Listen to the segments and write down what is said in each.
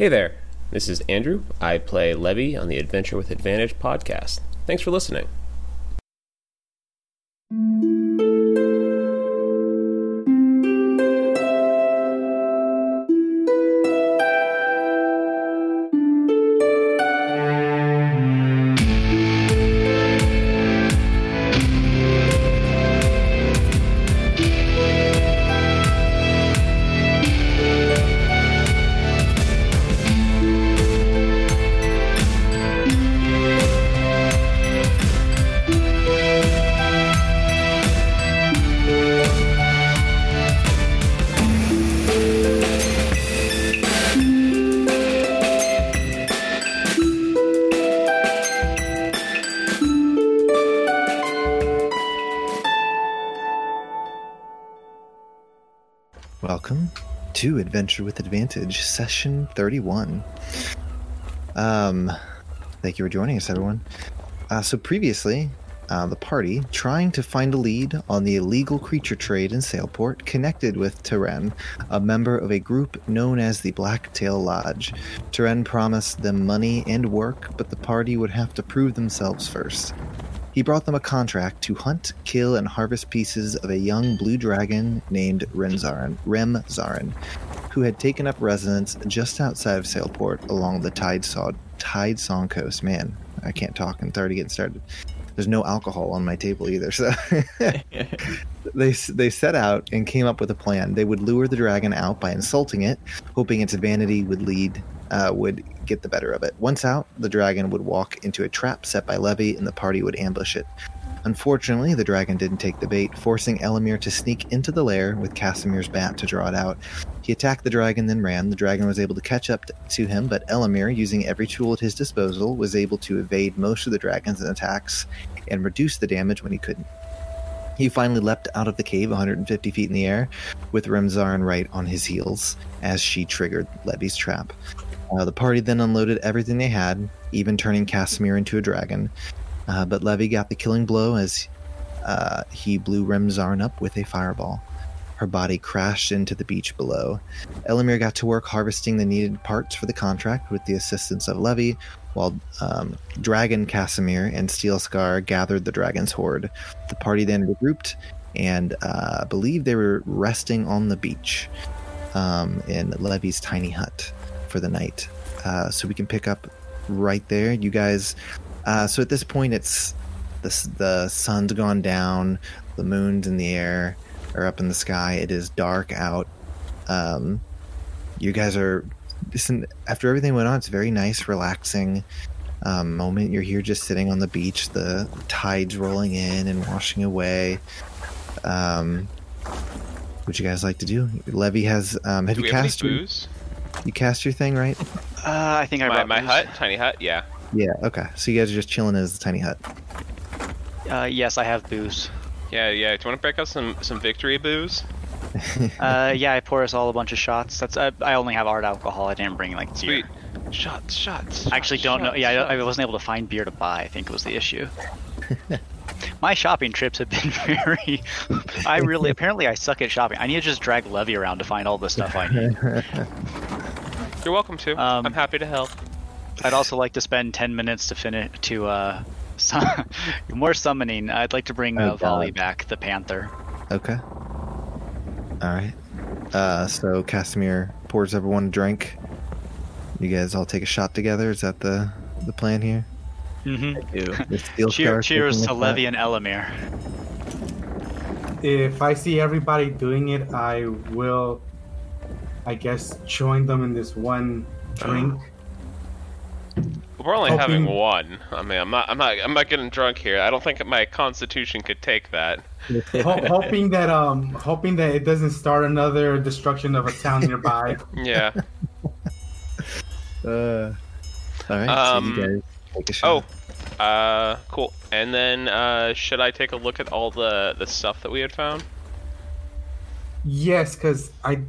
Hey there, this is Andrew. I play Levy on the Adventure with Advantage podcast. Thanks for listening. Adventure with Advantage, session 31. Um, thank you for joining us, everyone. Uh, so, previously, uh, the party, trying to find a lead on the illegal creature trade in Sailport, connected with Teren, a member of a group known as the Blacktail Lodge. Teren promised them money and work, but the party would have to prove themselves first. He brought them a contract to hunt, kill, and harvest pieces of a young blue dragon named Remzarin, Remzarin who had taken up residence just outside of Sailport along the Tide, Saw, Tide Song coast. Man, I can't talk. I'm already getting started. There's no alcohol on my table either, so they they set out and came up with a plan. They would lure the dragon out by insulting it, hoping its vanity would lead uh, would get the better of it. Once out, the dragon would walk into a trap set by Levy, and the party would ambush it. Unfortunately, the dragon didn't take the bait, forcing Elamir to sneak into the lair with Casimir's bat to draw it out. He attacked the dragon, then ran. The dragon was able to catch up to him, but Elamir, using every tool at his disposal, was able to evade most of the dragon's attacks and reduce the damage when he couldn't. He finally leapt out of the cave 150 feet in the air, with Remzarin right on his heels as she triggered Levy's trap. Uh, the party then unloaded everything they had, even turning Casimir into a dragon. Uh, but Levy got the killing blow as uh, he blew Remzarin up with a fireball. Her body crashed into the beach below. Elamir got to work harvesting the needed parts for the contract with the assistance of Levy, while um, Dragon Casimir and Steel Scar gathered the dragon's hoard. The party then regrouped and uh, I believe they were resting on the beach um, in Levy's tiny hut for the night. Uh, so we can pick up right there. You guys. Uh, so at this point, it's the the sun's gone down, the moon's in the air or up in the sky. It is dark out. Um, you guys are listen. After everything went on, it's a very nice, relaxing um, moment. You're here just sitting on the beach. The tides rolling in and washing away. Um, what you guys like to do? Levy has. Um, have Do you we have cast your, booze? you cast your thing right? Uh, I think I My, brought my hut, tiny hut, yeah. Yeah. Okay. So you guys are just chilling as the tiny hut. Uh, yes, I have booze. Yeah, yeah. Do you want to break out some some victory booze? Uh, yeah, I pour us all a bunch of shots. That's I, I only have art alcohol. I didn't bring like beer. Sweet. Shots, shots. I actually don't know. Yeah, I, I wasn't able to find beer to buy. I think was the issue. My shopping trips have been very. I really apparently I suck at shopping. I need to just drag Levy around to find all the stuff I need. You're welcome to. Um, I'm happy to help. I'd also like to spend ten minutes to finish to uh, sum- more summoning. I'd like to bring Oh, uh, Volley back, the Panther. Okay. All right. Uh, so Casimir pours everyone a drink. You guys all take a shot together. Is that the the plan here? Mm-hmm. The steel Cheer, cheers to taking Levy and Elamir. if I see everybody doing it, I will, I guess, join them in this one drink. We're only hoping- having one. I mean, I'm not, I'm not, I'm not getting drunk here. I don't think my constitution could take that. Ho- hoping that um, hoping that it doesn't start another destruction of a town nearby. Yeah. Uh, all right. Um, so you guys take a shot. oh, uh, cool. And then, uh, should I take a look at all the the stuff that we had found? yes, because I,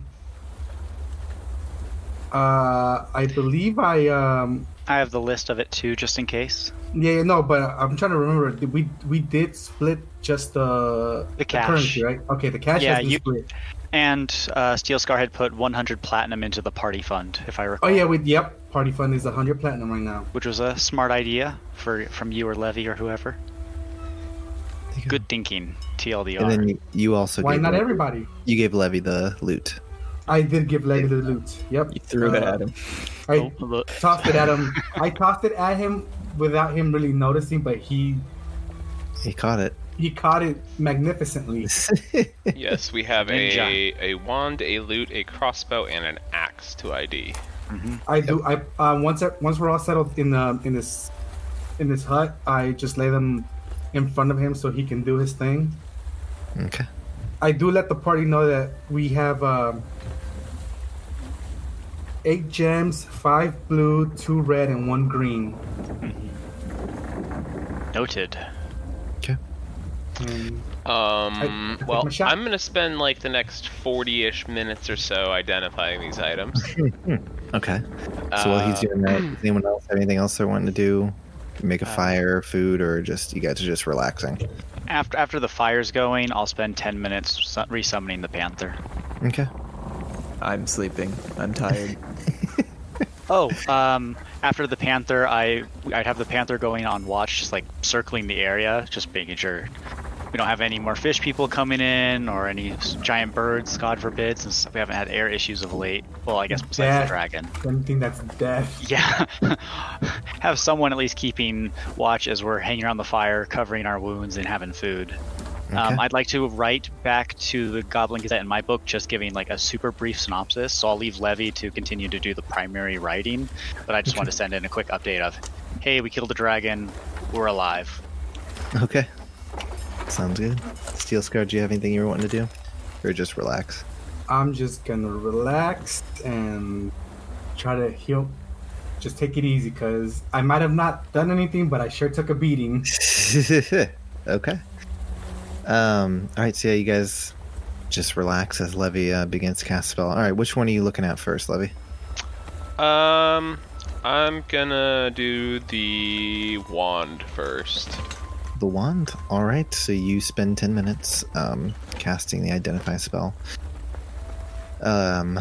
uh, I believe I um, I have the list of it too, just in case. Yeah, yeah, no, but I'm trying to remember. We we did split just the The cash. currency, right? Okay, the cash Yeah, has been you- split. And uh, Steel Scar had put 100 platinum into the party fund, if I recall. Oh yeah, we yep. Party fund is 100 platinum right now. Which was a smart idea for from you or Levy or whoever. There you go. Good thinking, TLDR. And then you, you also Why gave not Levy- everybody? You gave Levy the loot. I did give Levy the loot. Yep. You threw it Uh, at him. I tossed it at him. I tossed it at him without him really noticing, but he He caught it. he caught it magnificently. Yes, we have a a wand, a lute, a crossbow, and an axe to ID. I do. I uh, once once we're all settled in the in this in this hut, I just lay them in front of him so he can do his thing. okay. I do let the party know that we have um, eight gems, five blue, two red, and one green. Noted. Okay. Um, I- I well, took my shot. I'm gonna spend like the next 40-ish minutes or so identifying these items. Okay. So while he's Uh, doing that, does anyone else have anything else they're wanting to do? Make a fire, food, or just you guys are just relaxing? After after the fire's going, I'll spend 10 minutes resummoning the panther. Okay. I'm sleeping. I'm tired. Oh, um, after the panther, I I'd have the panther going on watch, just like circling the area, just making sure we don't have any more fish people coming in or any giant birds, God forbid, since we haven't had air issues of late. Well, I guess besides Death. the dragon. anything that's death. Yeah, have someone at least keeping watch as we're hanging around the fire, covering our wounds and having food. Um, I'd like to write back to the Goblin Gazette in my book, just giving like a super brief synopsis. So I'll leave Levy to continue to do the primary writing, but I just want to send in a quick update of, hey, we killed the dragon, we're alive. Okay. Sounds good. Steel Scar, do you have anything you were wanting to do? Or just relax? I'm just gonna relax and try to heal. Just take it easy, cause I might have not done anything, but I sure took a beating. okay. Um, all right, so yeah, you guys just relax as Levy uh, begins to cast spell. All right, which one are you looking at first, Levy? Um, I'm gonna do the wand first. The wand. All right, so you spend 10 minutes um, casting the identify spell. Um,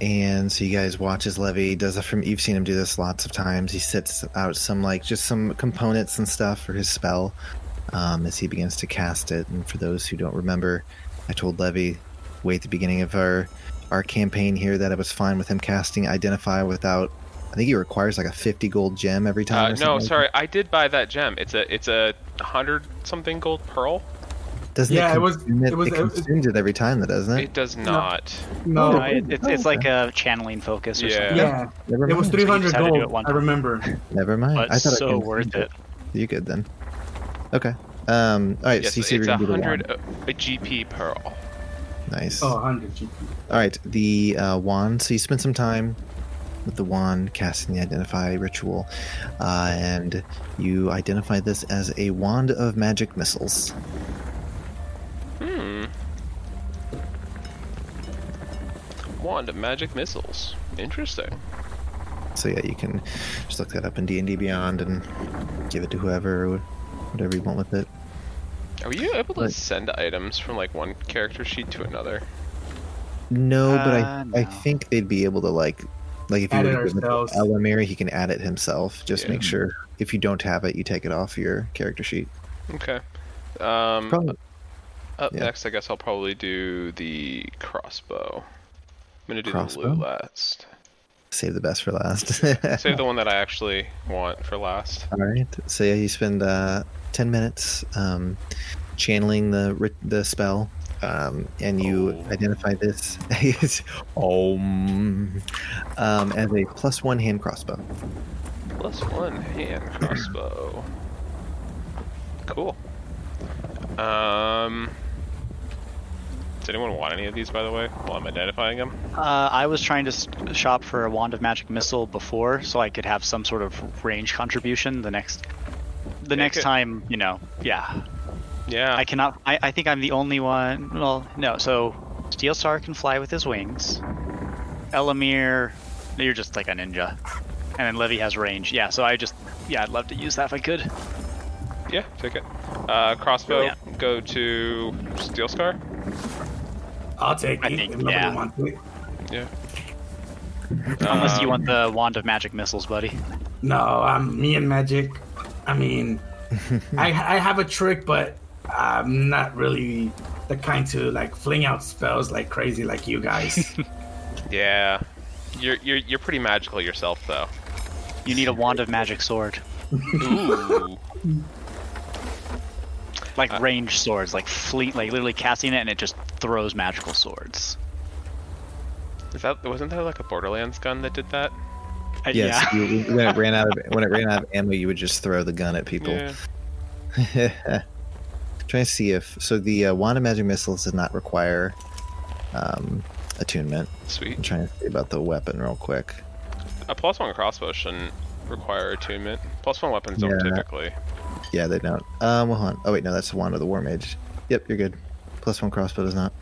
and so you guys watch as Levy does it from. You've seen him do this lots of times. He sets out some like just some components and stuff for his spell um, as he begins to cast it. And for those who don't remember, I told Levy way at the beginning of our our campaign here that I was fine with him casting identify without. I think he requires like a 50 gold gem every time. Uh, or no, like sorry, I did buy that gem. It's a it's a hundred something gold pearl. Doesn't Yeah, it, it was- it, it was- it it consumes it every time, though, doesn't it? It does not. No, No, it, it's, it's like a channeling focus or Yeah. something. yeah, Never it was 300 just had to do it gold. one I remember. Never mind. But I thought so I consumed worth it. You good then? Okay. Um. All right. Yes, so you see it's we're gonna do the hundred wand. a GP pearl. Nice. Oh, 100 GP. All right. The uh, wand. So you spend some time with the wand, casting the identify ritual, uh, and you identify this as a wand of magic missiles. Hmm. Wand of magic missiles. Interesting. So yeah, you can just look that up in D and D Beyond and give it to whoever, or whatever you want with it. Are you able to Right. send items from like one character sheet to another? No, but I Uh, I no. think they'd be able to like like if you Add were it to give it to ourselves. Elamir, he can add it himself. Just Yeah. make sure if you don't have it, you take it off your character sheet. Okay. Um, Probably, up yeah. next, I guess I'll probably do the crossbow. I'm gonna do Crossbow? the lute last. Save the best for last. Save the one that I actually want for last. All right. So yeah, you spend uh, ten minutes um, channeling the the spell, um, and you Oh. identify this as um, um, as a plus one hand crossbow. Plus one hand crossbow. Cool. Um. Does anyone want any of these, by the way, while I'm identifying them? Uh, I was trying to shop for a wand of magic missile before, so I could have some sort of range contribution the next, the Yeah, next good. time. You know, yeah. Yeah. I cannot. I, I think I'm the only one. Well, no. So Steel Scar can fly with his wings. Elamir, you're just like a ninja, and then Levy has range. Yeah. So I just yeah, I'd love to use that if I could. Yeah, take it. Uh, crossbow, Brilliant. go to Steel Scar. I'll take I it. think, if nobody yeah. wants it. Yeah. Unless you want the wand of magic missiles, buddy. No, I'm me and magic. I mean, I I have a trick, but I'm not really the kind to like fling out spells like crazy like you guys. Yeah. You're you're you're pretty magical yourself though. You need a wand of magic sword, Ooh. like Uh, ranged swords, like fleet, like literally casting it and it just throws magical swords. Is that wasn't there like a Borderlands gun that did that? Uh, Yes, Yeah. you, when it ran out of when it ran out of ammo, you would just throw the gun at people. Yeah. Trying to see if so the uh, wand of magic missiles does not require um, attunement. Sweet. I'm trying to see about the weapon real quick. A plus one crossbow shouldn't require attunement. Plus one weapons don't Yeah. typically. Yeah, they don't. Um, well, hold on. Oh wait, no, that's the wand of the war mage. Yep, you're good. Plus one crossbow does not.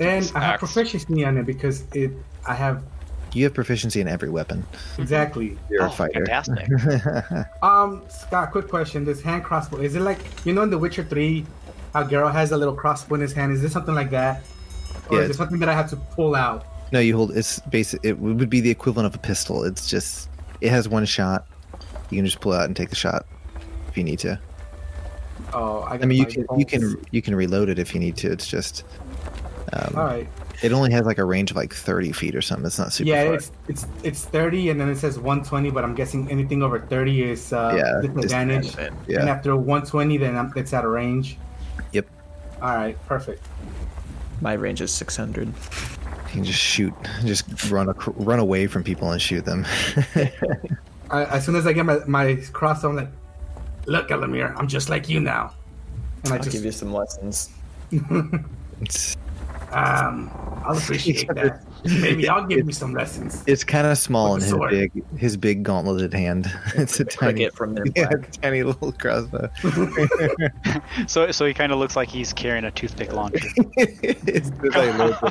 And I have axe. proficiency on it because it. I have You have proficiency in every weapon. exactly. You're oh, a fighter. fantastic. Um, Scott, quick question: This hand crossbow is it like you know in The Witcher Three, how Geralt has a little crossbow in his hand? Is this something like that, or Yeah, is it something that I have to pull out? No, you hold. It's basic. It would be the equivalent of a pistol. It's just it has one shot. You can just pull out and take the shot if you need to. Oh, I, I mean, you can you can you can reload it if you need to. It's just um, All right. it only has like a range of like thirty feet or something. It's not super Yeah, far. it's it's it's thirty, and then it says one twenty. But I'm guessing anything over thirty is uh, Yeah, disadvantage. disadvantage, And after one twenty, then I'm, it's out of range. Yep. All right, perfect. My range is 600. You can just shoot, just run ac- run away from people and shoot them. I, as soon as I get my my crossbow, I'm like, look, Elamir, I'm just like you now. And I I'll just give you some lessons. um, I'll appreciate that. Maybe I'll give you some lessons. it's kind of small in his sword. big his big gauntleted hand. It's a tiny from their yeah, tiny little crossbow. so, so he kind of looks like he's carrying a toothpick launcher. it's just like a little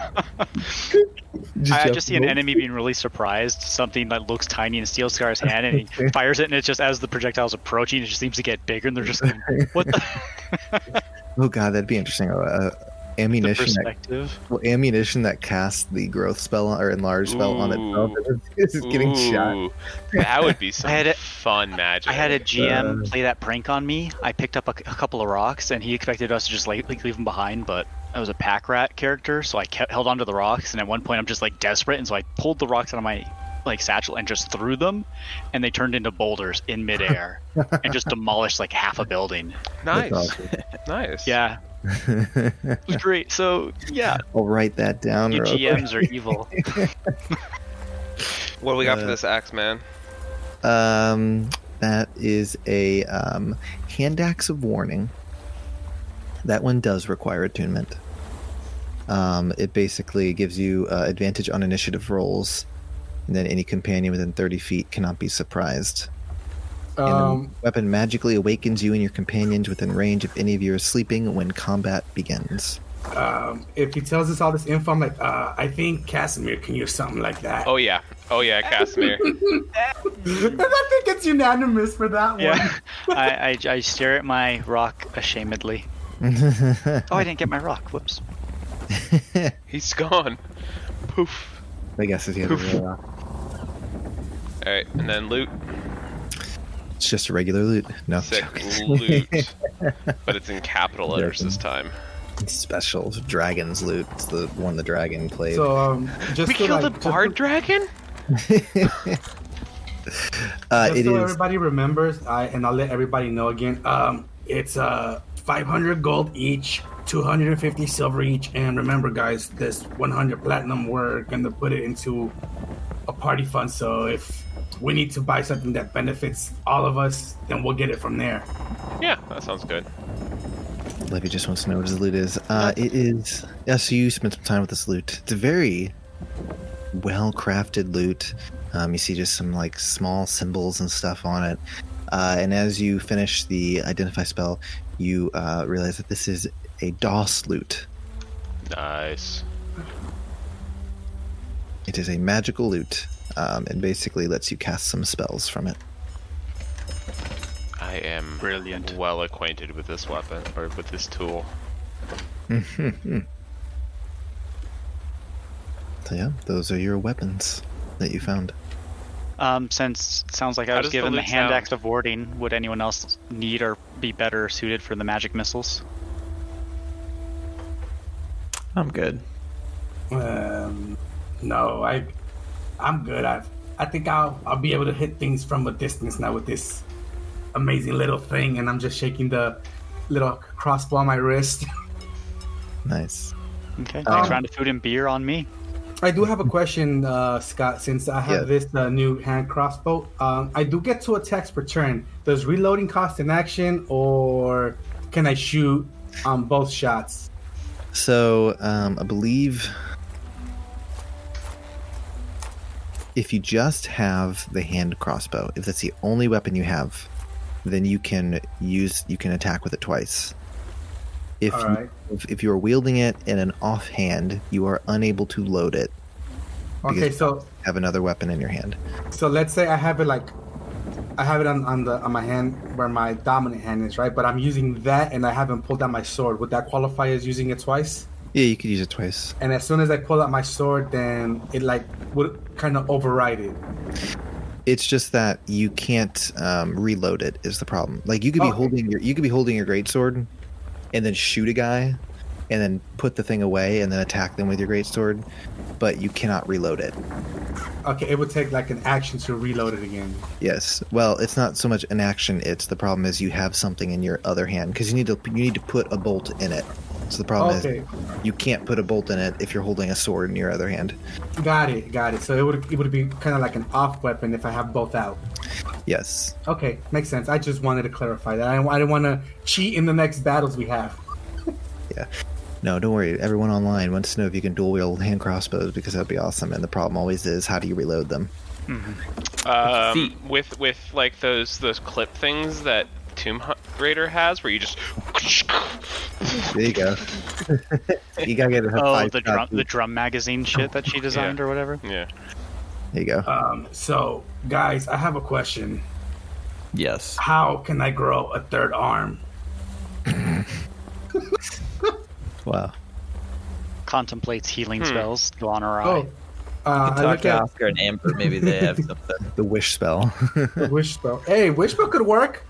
bit- I, I just see an enemy being really surprised, something that looks tiny in Steel Scar's hand, and he fires it, and it's just as the projectile's approaching, it just seems to get bigger, and they're just going, what the, Oh god, that'd be interesting. Uh, uh, the ammunition that perspective? well, ammunition that casts the growth spell or enlarge spell on itself Ooh. is just getting shot. That would be some had it- fun magic. I had a GM Uh, play that prank on me. I picked up a, a couple of rocks, and he expected us to just like, like leave them behind, but I was a pack rat character, so I kept, held onto the rocks, and at one point I'm just like desperate, and so I pulled the rocks out of my like satchel and just threw them, and they turned into boulders in midair and just demolished like half a building. nice, awesome. nice. Yeah, it was great. So yeah, I'll write that down. you real quick. GMs are evil. What do we got for Uh, this axe, man? Um, that is a um, hand axe of warning. That one does require attunement. Um, it basically gives you uh, advantage on initiative rolls, and then any companion within 30 feet cannot be surprised. And Um, weapon magically awakens you and your companions within range if any of you are sleeping when combat begins. um, if he tells us all this info, I'm like, uh, I think Casimir can use something like that. Oh yeah, oh yeah, Casimir. and I think it's unanimous for that one. Yeah, I, I I stare at my rock ashamedly. Oh, I didn't get my rock. Whoops. He's gone. Poof. I guess it's the other way around. All right, and then lute. It's just a regular loot. No, Sick loot. but it's in capital letters this time. special dragon's loot. It's the one the dragon played. So um, just We to, killed like, a just bard to- dragon. uh, Just it so is. everybody remembers, I and I'll let everybody know again. Um, it's uh 500 gold each, 250 silver each, and remember, guys, this 100 platinum we're gonna put it into a party fund. So if we need to buy something that benefits all of us, then we'll get it from there. Yeah, that sounds good. Levy just wants to know what his lute is. Uh, it is. Yeah, so you spent some time with this lute. It's a very well crafted lute. Um, you see just some like small symbols and stuff on it. Uh, and as you finish the identify spell, you uh, realize that this is a Doss lute. Nice. It is a magical lute, um, and basically lets you cast some spells from it. I am Brilliant. well acquainted with this weapon or with this tool. So yeah, those are your weapons that you found. Um, since it sounds like I How was does the given the, lute hand sound? axe of warding, would anyone else need or be better suited for the magic missiles? I'm good. Um, no, I, I'm good. I, I think I'll, I'll be able to hit things from a distance now with this amazing little thing, and I'm just shaking the little crossbow on my wrist. Nice. Okay, Um, next round of food and beer on me. I do have a question, uh, Scott. Since I have Yeah. this uh, new hand crossbow, um, I do get two attacks per turn. Does reloading cost an action, or can I shoot on both shots? So um, I believe if you just have the hand crossbow, if that's the only weapon you have, then you can use you can attack with it twice. If you, if if, you are wielding it in an offhand, you are unable to load it. Okay, so Have another weapon in your hand. so let's say I have it like I have it on, on the on my hand where my dominant hand is, right? But I'm using that and I haven't pulled out my sword. Would that qualify as using it twice? Yeah, you could use it twice. And as soon as I pull out my sword, then it like would kind of override it. It's just that you can't um, reload it is the problem. Like you could be Okay. holding your you could be holding your great sword, and then shoot a guy and then put the thing away and then attack them with your great sword, but you cannot reload it. Okay, it would take like an action to reload it again. Yes. Well, it's not so much an action. It's the problem is you have something in your other hand because you need to you need to put a bolt in it. So the problem Okay, is you can't put a bolt in it if you're holding a sword in your other hand. got it, got it. So it would it would be kind of like an off weapon if I have both out. Yes. Okay, makes sense. I just wanted to clarify that. I, I didn't want to cheat in the next battles we have. Yeah. No, don't worry. Everyone online wants to know if you can dual wield hand crossbows because that'd be awesome. And the problem always is how do you reload them? Um, with with like those those clip things that Tomb Raider has, where you just There you go. you gotta get it. Oh, five the drum, the drum magazine shit that she designed or whatever. yeah. There you go. Um, so guys, I have a question. Yes. How can I grow a third arm? Wow. Contemplates healing Hmm. spells go on her eye. Oh, uh, I Talk look to at Oscar and Amber. Maybe they have something. The wish spell. the wish spell. Hey, wish spell could work.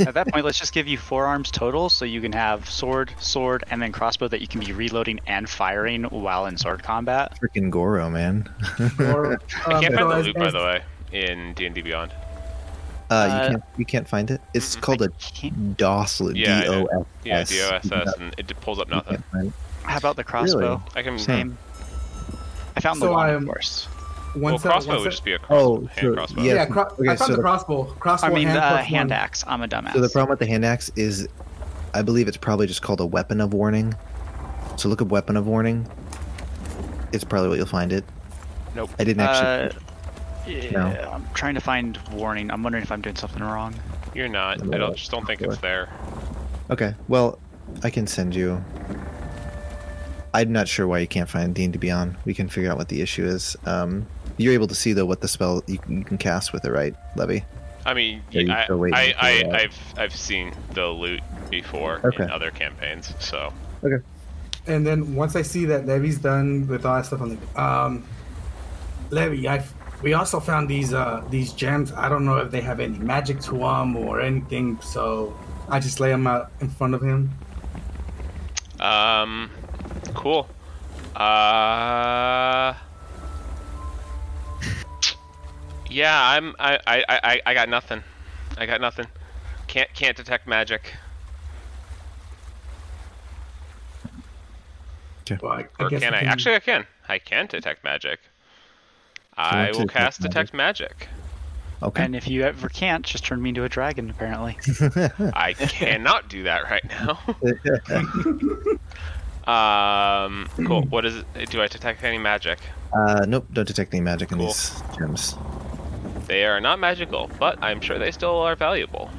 At that point, let's just give you four arms total, so you can have sword, sword, and then crossbow that you can be reloading and firing while in sword combat. Freaking Goro, man. Or, um, I can't so find the as- lute, by the way, in D and D Beyond. Uh, Uh, you can't you can't find it. It's called a Can't- Doss lute. Yeah, I D know. O S. Yeah, DOSS, and it pulls up nothing. can't find it. How about the crossbow? I can. Same. I found the So, one, um, of course. Well, Once a- crossbow once would just be a cross, Oh, hand so- crossbow. yeah. Yeah, cro- Okay, I found so the the- crossbow. Crossbow I mean, hand the uh, plus hand one. axe. I'm a dumbass. So the problem with the hand axe is, I believe it's probably just called a weapon of warning. So look up weapon of warning. It's probably what you'll find it. Nope. I didn't actually. Uh, yeah, No. I'm trying to find warning. I'm wondering if I'm doing something wrong. You're not. I don't, just don't think it's there. Okay, well, I can send you. I'm not sure why you can't find D and D Beyond. We can figure out what the issue is. Um, you're able to see though what the spell you can, you can cast with it, right, Levy? I mean, Yeah, you're I, still waiting I, for I, that. I've, I've seen the lute before Okay. in other campaigns, so Okay. And then once I see that Levy's done with all that stuff, I'm like, um, Levy, I we also found these uh these gems. I don't know if they have any magic to them or anything, so I just lay them out in front of him. um, cool. Uh, yeah, I'm. I, I, I, I got nothing. I got nothing. Can't, can't detect magic. Well, I, I Or guess can I? Actually, I can. I can detect magic. I will detect cast detect magic. Okay. And if you ever can't, just turn me into a dragon. Apparently. I cannot do that right now. um, cool. What is it? Do I detect any magic? uh, nope, don't detect any magic in these gems. They are not magical, but I'm sure they still are valuable.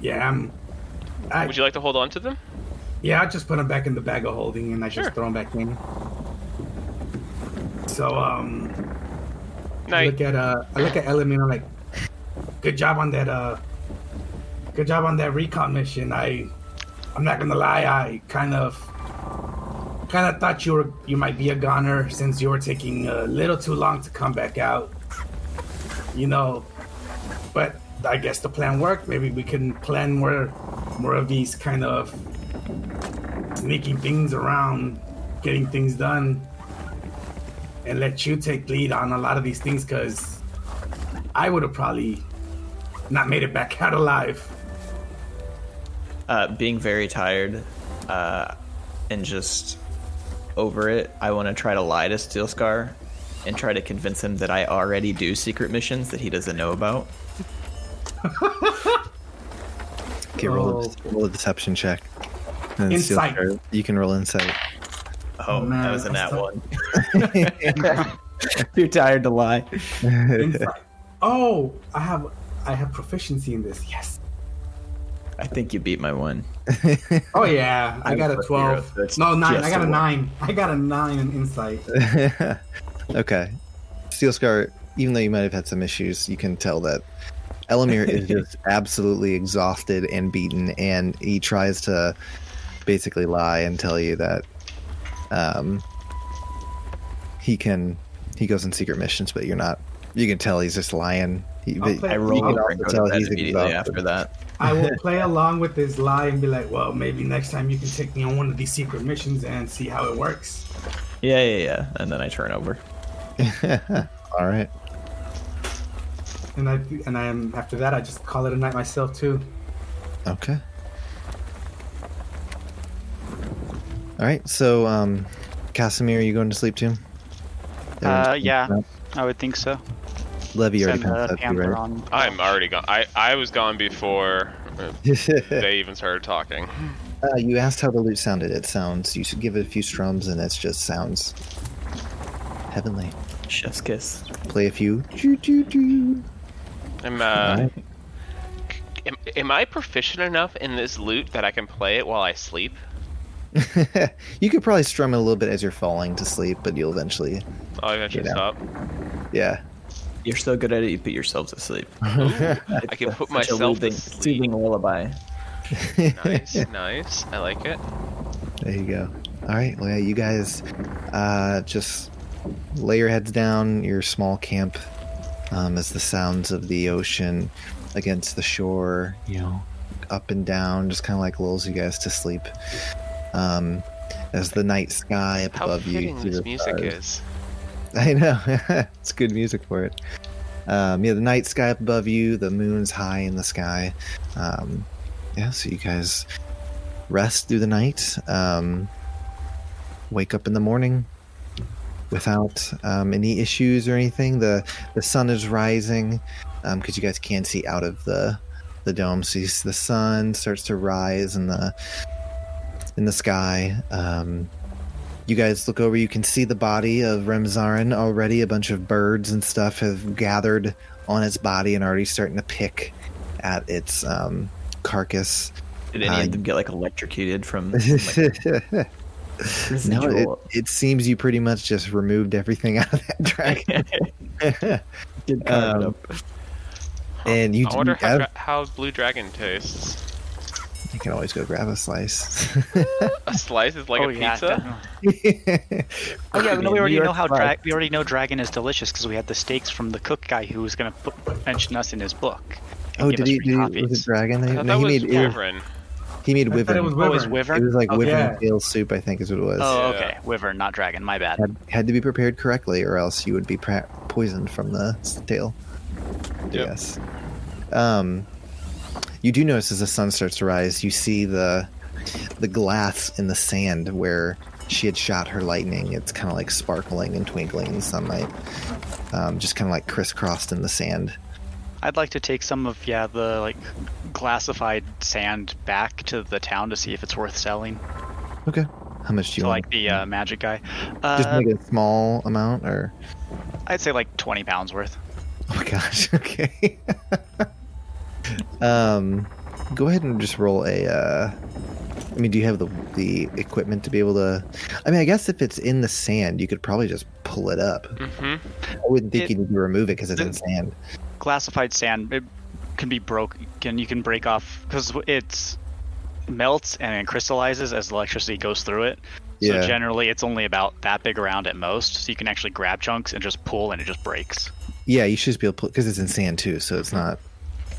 yeah, I'm. I, Would you like to hold on to them? yeah, I just put them back in the bag of holding and I Sure. just throw them back in. So um, I look at uh, I look at Ellen and I'm like, good job on that uh, good job on that recon mission. I, I'm not gonna lie, I kind of, kind of thought you were, you might be a goner since you were taking a little too long to come back out. You know, but I guess the plan worked. Maybe we can plan more, more of these kind of sneaking things around, getting things done, and let you take lead on a lot of these things because I would have probably not made it back out alive. Uh, being very tired uh, and just over it, I want to try to lie to Steel Scar and try to convince him that I already do secret missions that he doesn't know about. Okay, roll, Oh. a, roll a deception check. And Insight. Scar, You can roll insight. Oh, man, that was a nat that's one. Too tired to lie. Insight. oh, I have I have proficiency in this. Yes. I think you beat my one. Oh yeah, I I'm got a a hero, twelve. so No nine. I got a a nine. I got a nine in insight. okay. Steel Scar, even though you might have had some issues, you can tell that Elamir is just absolutely exhausted and beaten, and he tries to basically lie and tell you that um, he can he goes on secret missions, but you're not. You can tell he's just lying. He, I'll play- I you rolled can also tell to bed he's immediately exhausted. after that. I will play along with his lie and be like, well, maybe next time you can take me on one of these secret missions and see how it works. Yeah, yeah, yeah. And then I turn over. All right. And I and I am after that I just call it a night myself too. Okay. All right. So, um, Casimir, are you going to sleep too? Uh, yeah, I would think so. Levy already passed the that to you, Panther right? I'm already gone. I, I was gone before they even started talking. Uh, you asked how the lute sounded. It sounds. You should give it a few strums, and it just sounds heavenly. Chef's kiss. Play a few. Choo, choo, choo. I'm, uh, am, am I proficient enough in this lute that I can play it while I sleep? you could probably strum it a little bit as you're falling to sleep, but you'll eventually. I'll eventually Yeah. stop. Yeah. You're so good at it, you put yourself to sleep. I can put Such a myself to sleep. soothing a lullaby. Nice, nice. I like it. There you go. All right. Well, yeah, you guys uh, just lay your heads down, your small camp, um, as the sounds of the ocean against the shore, you know, up and down, just kind of like lulls you guys to sleep. Um, as the night sky up How above you. through this music stars. is. I know. it's good music for it. Um, yeah, the night sky up above you, the moon's high in the sky. Um, yeah, so you guys rest through the night. Um, wake up in the morning without um, any issues or anything. The the sun is rising because you guys can't see out of the the dome. So the sun starts to rise in the in the sky. Um, you guys look over, you can see the body of Remzarin already. A bunch of birds and stuff have gathered on its body and already starting to pick at its um, carcass. Did any Uh, of them get like electrocuted from no, it, it seems you pretty much just removed everything out of that dragon. Did Um, up. and you, I wonder you, how, have- dra- how Blue Dragon tastes. you can always go grab a slice. A slice is like oh a yeah, pizza. Oh yeah, no, we already know how dra- we already know dragon is delicious because we had the steaks from the cook guy who was gonna mention us in his book. and oh, did he? free Did he was it dragon? I No, that he was made it Wyvern. He made I wyvern. it was Oh, is Wyvern. wyvern? It was like Okay. wyvern tail soup, I think is what it was. Oh, Yeah. okay, wyvern, not dragon. My bad. had, had to be prepared correctly, or else you would be pra- poisoned from the s- tail. Yep. Yes. Um, you do notice as the sun starts to rise, you see the the glass in the sand where she had shot her lightning. It's kind of like sparkling and twinkling in the sunlight, um, just kind of like crisscrossed in the sand. I'd like to take some of yeah the like glassified sand back to the town to see if it's worth selling. Okay. How much do you To want? like the uh, magic guy. Just Uh, make a small amount, or I'd say like twenty pounds worth. oh my gosh, okay. um, go ahead and just roll a. Uh, I mean, do you have the the equipment to be able to? I mean, I guess if it's in the sand, you could probably just pull it up. hmm I wouldn't think It- you need to remove it because it's in sand. Glassified sand. It, can be broken. You can break off because it melts and then crystallizes as electricity goes through it. Yeah. So generally, it's only about that big around at most. So you can actually grab chunks and just pull, and it just breaks. Yeah, you should just be able to because it's in sand too, so it's not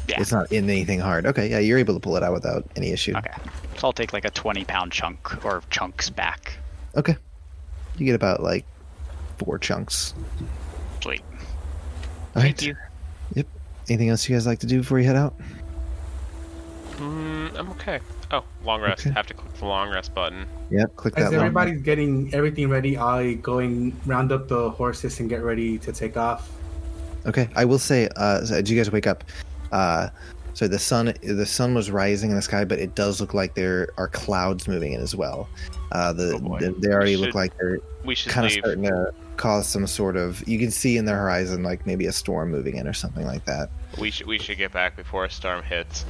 Yeah. it's not in anything hard. Okay, yeah, you're able to pull it out without any issue. Okay. So I'll take like a 20 pound chunk or chunks back. Okay. You get about like four chunks. Sweet. All Thank right. you. Yep. Anything else you guys like to do before you head out? Mm, I'm okay. Oh, long rest. Okay. Have to click the long rest button. Yep. Click As that. long- everybody's getting everything ready, I go and round up the horses and get ready to take off. Okay. I will say, uh, so did you guys wake up? Uh, so the sun, the sun was rising in the sky, but it does look like there are clouds moving in as well. Uh, the, Oh, the- they already We look like they're We should kind of leave. starting to cause some sort of. You can see in the horizon like maybe a storm moving in or something like that. We should we should get back before a storm hits.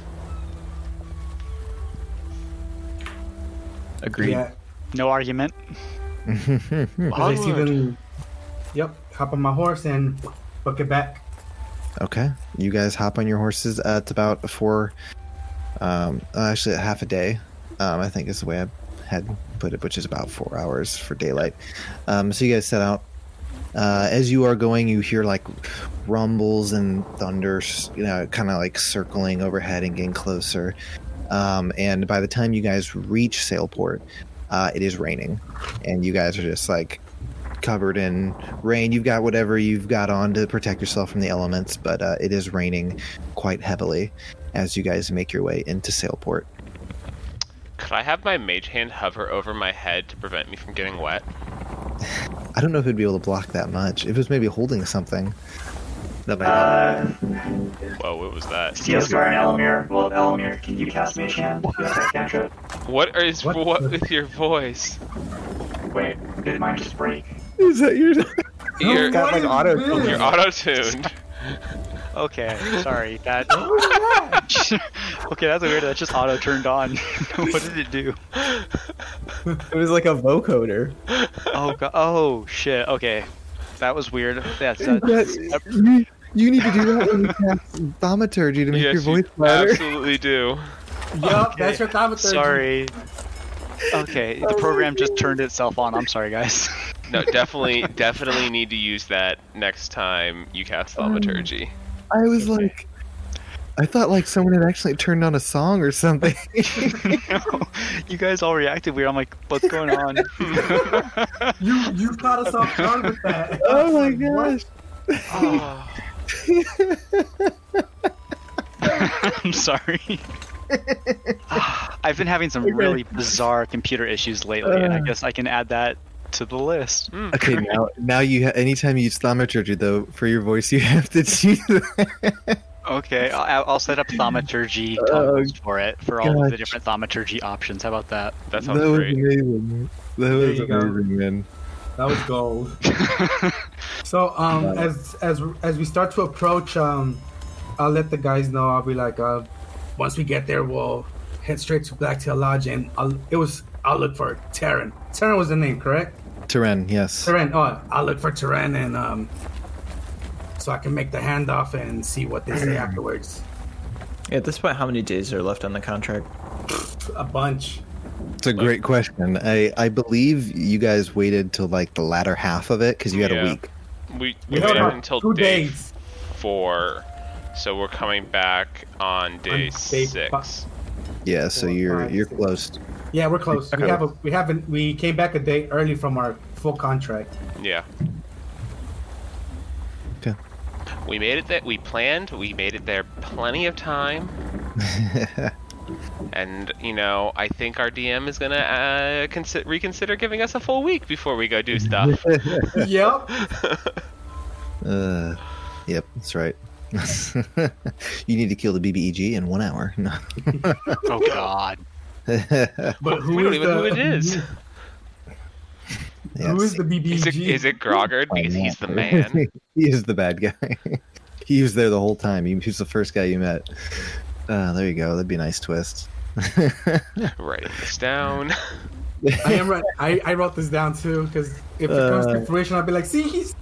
Agreed. Yeah, No argument. as I see. Yep, hop on my horse and book it back. Okay, you guys hop on your horses. Uh, it's about four, um, actually half a day. Um, I think is the way I had put it, which is about four hours for daylight. Um, so you guys set out. Uh, as you are going, you hear like rumbles and thunders, you know, kind of like circling overhead and getting closer. Um, and by the time you guys reach Sailport, uh, it is raining, and you guys are just like covered in rain. You've got whatever you've got on to protect yourself from the elements, but uh, it is raining quite heavily as you guys make your way into Sailport. Could I have my mage hand hover over my head to prevent me from getting wet? I don't know if it'd be able to block that much. If it was maybe holding something, that might Uh, Whoa, what was that? Steel Scar and Elamir. Well, Elamir, can you cast Mage Hand? Yes, What is What what, the- with your voice? Wait, did mine just break? Is that your? You're, got like auto. you're auto tuned. Okay, sorry. That. okay, that's weird. That just auto turned on. what did it do? It was like a vocoder. Oh god. Oh shit. Okay, that was weird. That's uh, That- you, you need to do that when you cast thaumaturgy to make your yes, voice you louder. absolutely do. Yup, that's your thaumaturgy. sorry. Okay, the program just turned itself on. I'm sorry, guys. No, definitely, definitely need to use that next time you cast thaumaturgy. I was like, I thought like someone had actually turned on a song or something. you guys all reacted weird. I'm like, what's going on? You you caught us off guard with that. oh my What? gosh! Oh, I'm sorry. I've been having some really bizarre computer issues lately, and I uh. guess I can add that to the list. Okay, now now you ha- anytime you use thaumaturgy though for your voice, you have to do that. Okay, I'll, I'll set up thaumaturgy toggles for it for all of the different thaumaturgy options. How about that? that that sounds was great. amazing. That was you go. amazing, man. That was gold. so um, as as as we start to approach, um, I'll let the guys know. I'll be like, uh, once we get there, we'll head straight to Blacktail Lodge, and I'll it was I'll look for Terran. Terran was the name, correct? Teren, yes. Terran. Oh, I'll look for Terran, and um, so I can make the handoff and see what they say afterwards. At this point, how many days are left on the contract? A bunch. It's a great question. I I believe you guys waited till like the latter half of it because you had Yeah. a week. We, we We have waited about until two day days. four, so we're coming back on day day six. fi- Yeah, so Four, you're five, you're six. close. Yeah, we're close. We have a we haven't we came back a day early from our full contract. Yeah. Okay. We made it that we planned. We made it there plenty of time. and you know, I think our DM is gonna uh, consi- reconsider giving us a full week before we go do stuff. yep. Uh, yep, that's right. you need to kill the BBEG in one hour. No. Oh God. But who we don't is even know the, who it is. Who is the BBG? Is it, is it Grogard? Because he's the man. he is the bad guy. he was there the whole time. He, he was the first guy you met. Uh, there you go. That'd be a nice twist. Writing this down. I am right. I, I wrote this down too because if it comes Uh. to fruition, I'll be like, see, he's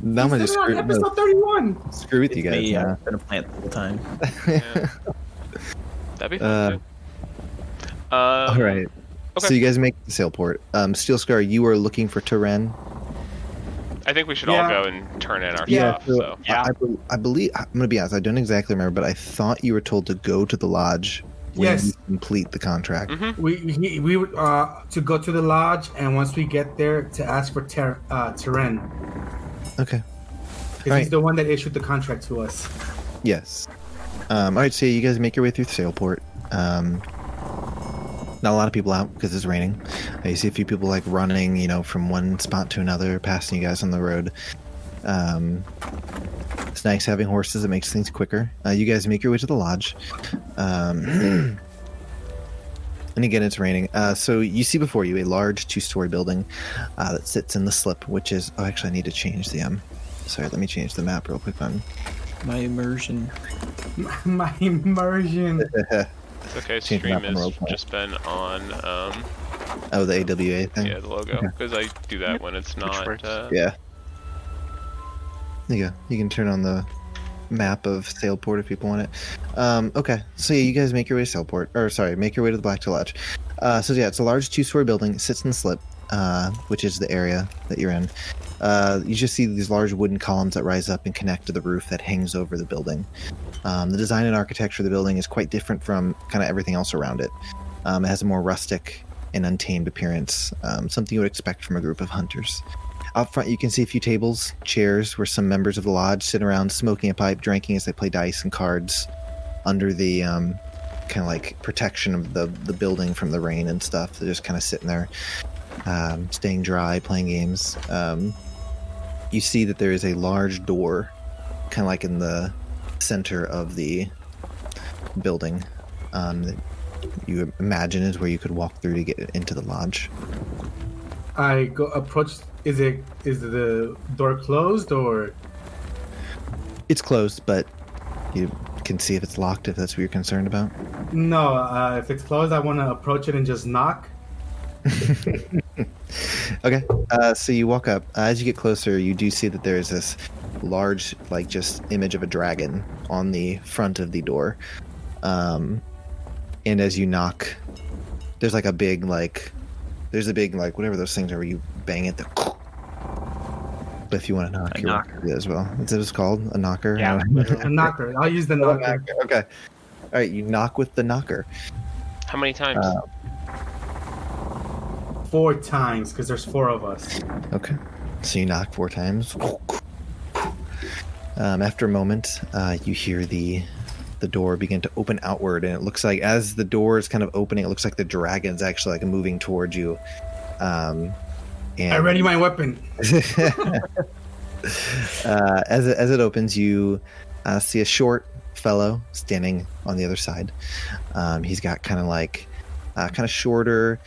Now I'm just said it on screw, no, episode 31. screw with you guys. Me, now. I've been a plant the whole time. Yeah. That'd be fun. Uh, too. Um, All right. okay. So you guys make the sail port. Um, Steel Scar, you are looking for Turen. I think we should Yeah. all go and turn in our Yeah, stuff. So. Yeah. I, I I believe I'm gonna be honest. I don't exactly remember, but I thought you were told to go to the lodge when Yes. you complete the contract. Mm-hmm. We he, we would, uh to go to the lodge, and once we get there, to ask for Ter- uh, Teren, Okay. because Right. he's the one that issued the contract to us. Yes. Um, all right. So you guys make your way through the sailport. Um, not a lot of people out because it's raining. You see a few people like running, you know, from one spot to another, passing you guys on the road. Um, it's nice having horses. It makes things quicker. Uh, you guys make your way to the lodge. Um, and again, it's raining. Uh, so you see before you a large two-story building uh, that sits in the slip, which is. Oh, actually, I need to change the um. Sorry, let me change the map real quick. On My immersion. My immersion. It's okay. Change Stream map on has roll call. just been on. Um, oh, the AWA thing. yeah, the logo Okay. because I do that when it's not. works. Uh, Yeah. There you go. You can turn on the map of Sailport if people want it. Um, okay, so yeah, you guys make your way to Sailport, or sorry, make your way to the Blacktail Lodge. Uh, so yeah, it's a large two-story building. It sits in the slip, uh, which is the area that you're in. Uh, you just see these large wooden columns that rise up and connect to the roof that hangs over the building. Um, the design and architecture of the building is quite different from kind of everything else around it. Um, it has a more rustic and untamed appearance, um, something you would expect from a group of hunters. Out front, you can see a few tables, chairs where some members of the lodge sit around smoking a pipe, drinking as they play dice and cards under the um, kind of like protection of the, the building from the rain and stuff. They're just kind of sitting there, um, staying dry, playing games. Um, you see that there is a large door, kind of like in the center of the building, um, that you imagine is where you could walk through to get into the lodge. I go approach. Is it is the door closed or? It's closed, but you can see if it's locked if that's what you're concerned about. No, uh, if it's closed, I want to approach it and just knock. Okay, uh, so you walk up. Uh, as you get closer, you do see that there is this large, like, just image of a dragon on the front of the door. Um, and as you knock, there's like a big, like, there's a big, like, whatever those things are where you bang it. The but if you want to knock, A you're welcome to do that as well. What's it called? A knocker? Yeah. A knocker. I'll use the knocker. knocker. Okay. All right, you knock with the knocker. How many times? Uh, Four times because there's four of us. Okay. So you knock four times. Um, after a moment, uh, you hear the the door begin to open outward, and it looks like as the door is kind of opening, it looks like the dragon's actually like moving towards you. Um, and I ready my weapon. uh, as it, as it opens, you uh, see a short fellow standing on the other side. Um, he's got kind of like uh, kind of shorter,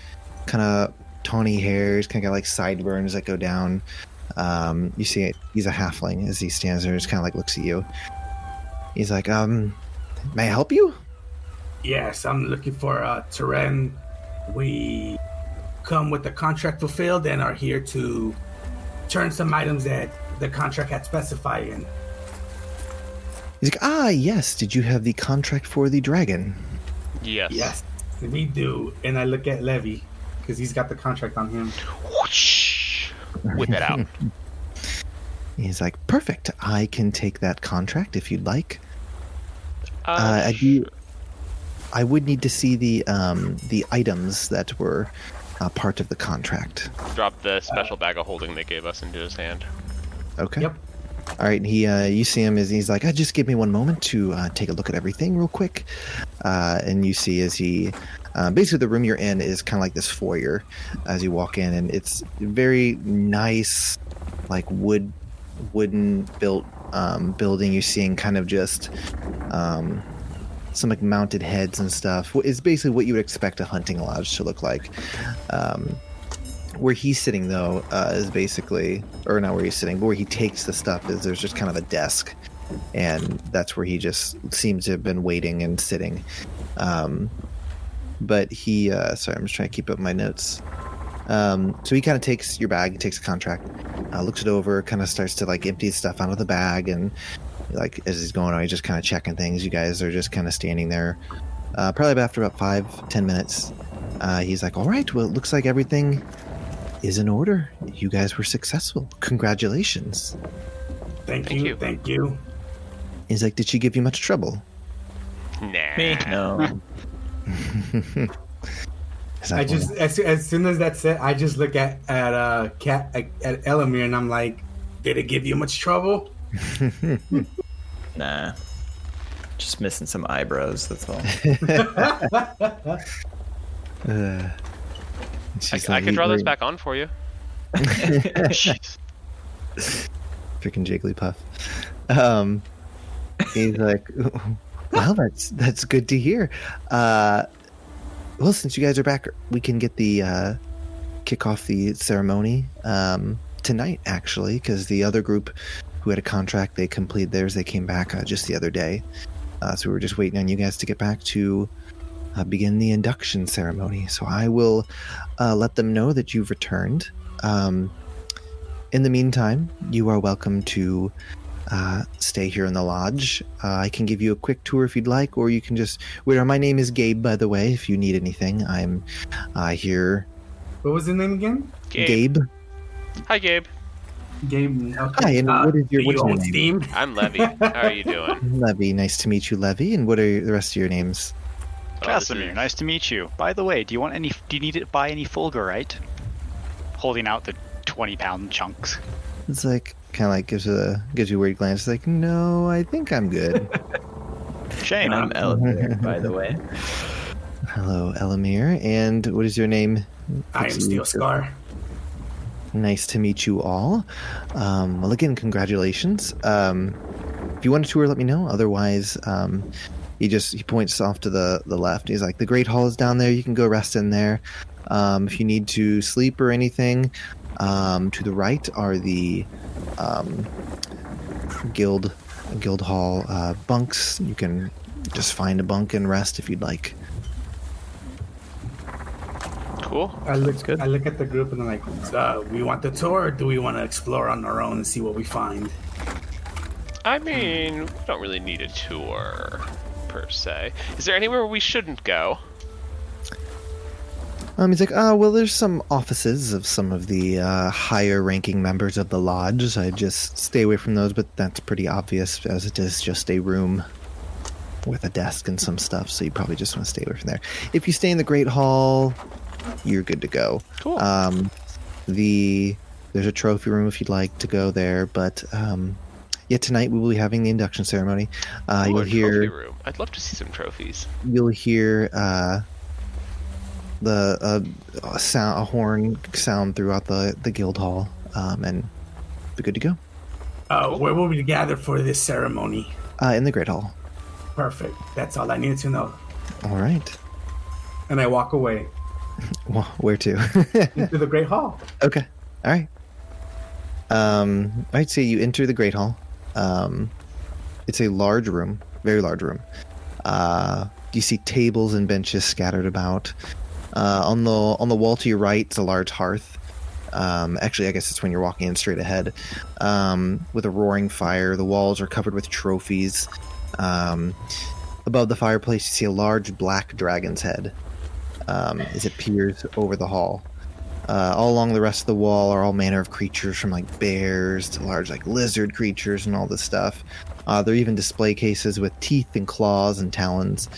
kind of tawny hair. He's kind of got like sideburns that go down. Um, you see, it, he's a halfling as he stands there, and just kind of like looks at you. He's like, um, "May I help you?" Yes, I'm looking for uh, Teren. We come with the contract fulfilled and are here to turn some items that the contract had specified in. He's like, "Ah, yes. Did you have the contract for the dragon?" yes. Yes, we do. And I look at Levy because he's got the contract on him. Whoosh. Whip it out. He's like, "Perfect. I can take that contract if you'd like." Uh, Uh, I do. I would need to see the um, the items that were uh, part of the contract. drop the special bag of holding they gave us into his hand. Okay. Yep. All right. and He, uh, you see him as he's like, "Uh, "Just give me one moment to uh, take a look at everything real quick." Uh, and you see as he, uh, basically, the room you're in is kind of like this foyer as you walk in, and it's very nice, like wood, wooden built um, building. You're seeing kind of just. Um, some like mounted heads and stuff. It's basically what you would expect a hunting lodge to look like. Um, where he's sitting though uh, is basically, or not where he's sitting, but where he takes the stuff is there's just kind of a desk, and that's where he just seems to have been waiting and sitting. Um, but he, uh, sorry, I'm just trying to keep up my notes. Um, so he kind of takes your bag, takes the contract, uh, looks it over, kind of starts to like empty stuff out of the bag, and like as he's going on, he's just kind of checking things. You guys are just kind of standing there. Uh, probably after about five, ten minutes, uh, he's like, "All right, well, it looks like everything is in order. You guys were successful. Congratulations." Thank, Thank you, you. Thank you. He's like, "Did she give you much trouble?" Nah. Me? No. He's I just as, as soon as that's it, I just look at at uh cat at, at Elamir and I'm like, did it give you much trouble? Nah. Just missing some eyebrows, that's all. Uh," I, she's I like, could draw those back on for you. Jeez. freaking Jigglypuff. Um, he's like, "Well, that's that's good to hear." Uh, well, since you guys are back, we can get the uh, kick off the ceremony um, tonight, actually, because the other group who had a contract they completed theirs. They came back uh, just the other day, uh, so we were just waiting on you guys to get back to. Uh, begin the induction ceremony. So I will uh, let them know that you've returned. Um, in the meantime, you are welcome to uh, stay here in the lodge. Uh, I can give you a quick tour if you'd like, or you can just. Where my name is Gabe, by the way. If you need anything, I'm uh, here. What was his name again? Gabe. Gabe. Hi, Gabe. Gabe. Okay. Hi, and what is your- do what's you your name? Steam? I'm Levy. How are you doing? Levy. Nice to meet you, Levy. And what are the rest of your names? Oh, Casimir, is- nice to meet you. By the way, do you want any? Do you need to buy any Fulgurite? Holding out the twenty-pound chunks. It's like kind of like gives a gives you a weird glance. It's like, no, I think I'm good. Shane, I'm Elvin, by the way. Hello, Elamir. And what is your name? I am Steel Scar. Nice to meet you all. Um, well, again, congratulations. Um, if you want a tour, let me know. Otherwise, um, he just he points off to the the left. He's like, the Great Hall is down there. You can go rest in there. Um, if you need to sleep or anything, um, to the right are the um, guild guild hall uh, bunks. You can just find a bunk and rest if you'd like. Cool. I look. good. I look at the group and I'm like, uh, we want the tour, or do we want to explore on our own and see what we find? I mean, we don't really need a tour per se. Is there anywhere we shouldn't go? Um, he's like, oh, well, there's some offices of some of the uh, higher ranking members of the lodge. I just stay away from those, but that's pretty obvious as it is just a room with a desk and some stuff, so you probably just want to stay away from there. If you stay in the Great Hall, you're good to go. Cool. Um, the there's a trophy room if you'd like to go there, but um, yeah, tonight we will be having the induction ceremony. Uh, you'll a hear room. I'd love to see some trophies. you'll hear uh, the uh, a sound, a horn sound throughout the the guild hall, um, and be good to go. Uh, where will we gather for this ceremony? Uh, in the great hall. Perfect. That's all I needed to know. All right. And I walk away Well, where to? into the Great Hall. okay. All right. Um, all right. So you enter the great hall. Um, it's a large room, very large room. Uh, you see tables and benches scattered about. Uh, on the on the wall to your right is a large hearth. Um, actually, I guess it's when you're walking in straight ahead. Um, with a roaring fire, the walls are covered with trophies. Um, above the fireplace, you see a large black dragon's head um, as it peers over the hall. Uh, all along the rest of the wall are all manner of creatures, from like bears to large like lizard creatures and all this stuff. Uh, there are even display cases with teeth and claws and talons.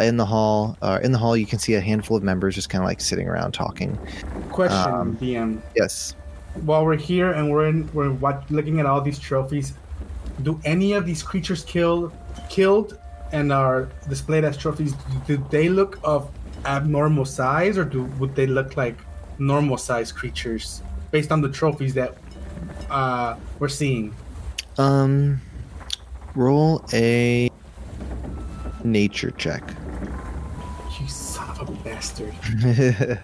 Uh, in the hall, uh, in the hall, you can see a handful of members just kind of like sitting around talking. Question, Um, DM. Yes. While we're here and we're in, we're what, looking at all these trophies, do any of these creatures kill killed and are displayed as trophies? Do they look of abnormal size, or do would they look like normal size creatures based on the trophies that uh, we're seeing? Um, roll a nature check. Bastard.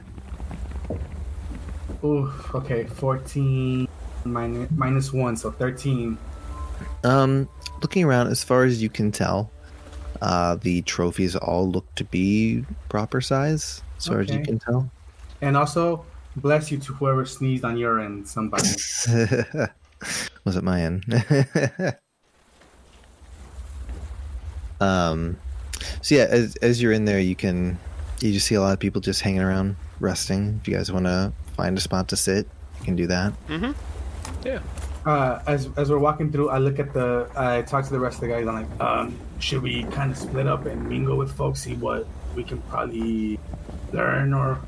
Ooh, okay, 14 minus, minus 1, so 13. Um, looking around, as far as you can tell, uh, the trophies all look to be proper size, as far as you can tell. And also, Bless you to whoever sneezed on your end, somebody. Was it my end? um, so yeah, as as you're in there, you can you just see a lot of people just hanging around, resting. If you guys want to find a spot to sit, you can do that. Yeah. uh, as as we're walking through, I look at the, I talk to the rest of the guys. I'm like, um, should we kind of split up and mingle with folks, see what we can probably learn or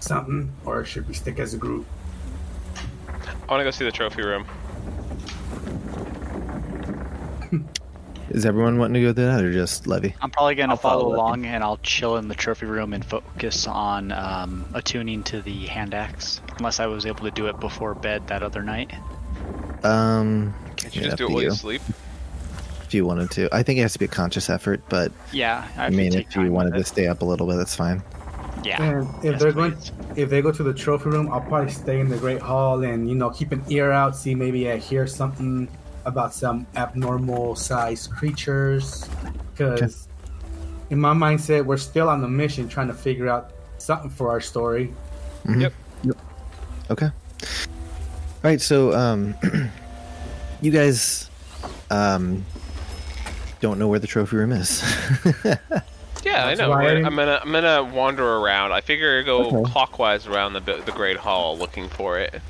something, or should we stick as a group? I want to go see the trophy room. Is everyone wanting to go to that, or just Levy? I'm probably gonna I'll follow follow Levy. along, and I'll chill in the trophy room and focus on um, attuning to the hand axe. Unless I was able to do it before bed that other night. Um, Can't you yeah, just do it while you you. sleep? If you wanted to, I think it has to be a conscious effort. But Yeah, I, I mean, if you wanted to stay up a little bit, that's fine. yeah. And if Yes, they're going, if they go to the trophy room, I'll probably stay in the Great Hall and you know keep an ear out, see maybe I hear something about some abnormal sized creatures. Because in my mindset, we're still on the mission trying to figure out something for our story. Yep. Okay. All right. So, um, you guys, um, don't know where the trophy room is. Yeah, I know. why- I'm gonna I'm gonna wander around. I figure I go Okay. clockwise around the the Great Hall looking for it.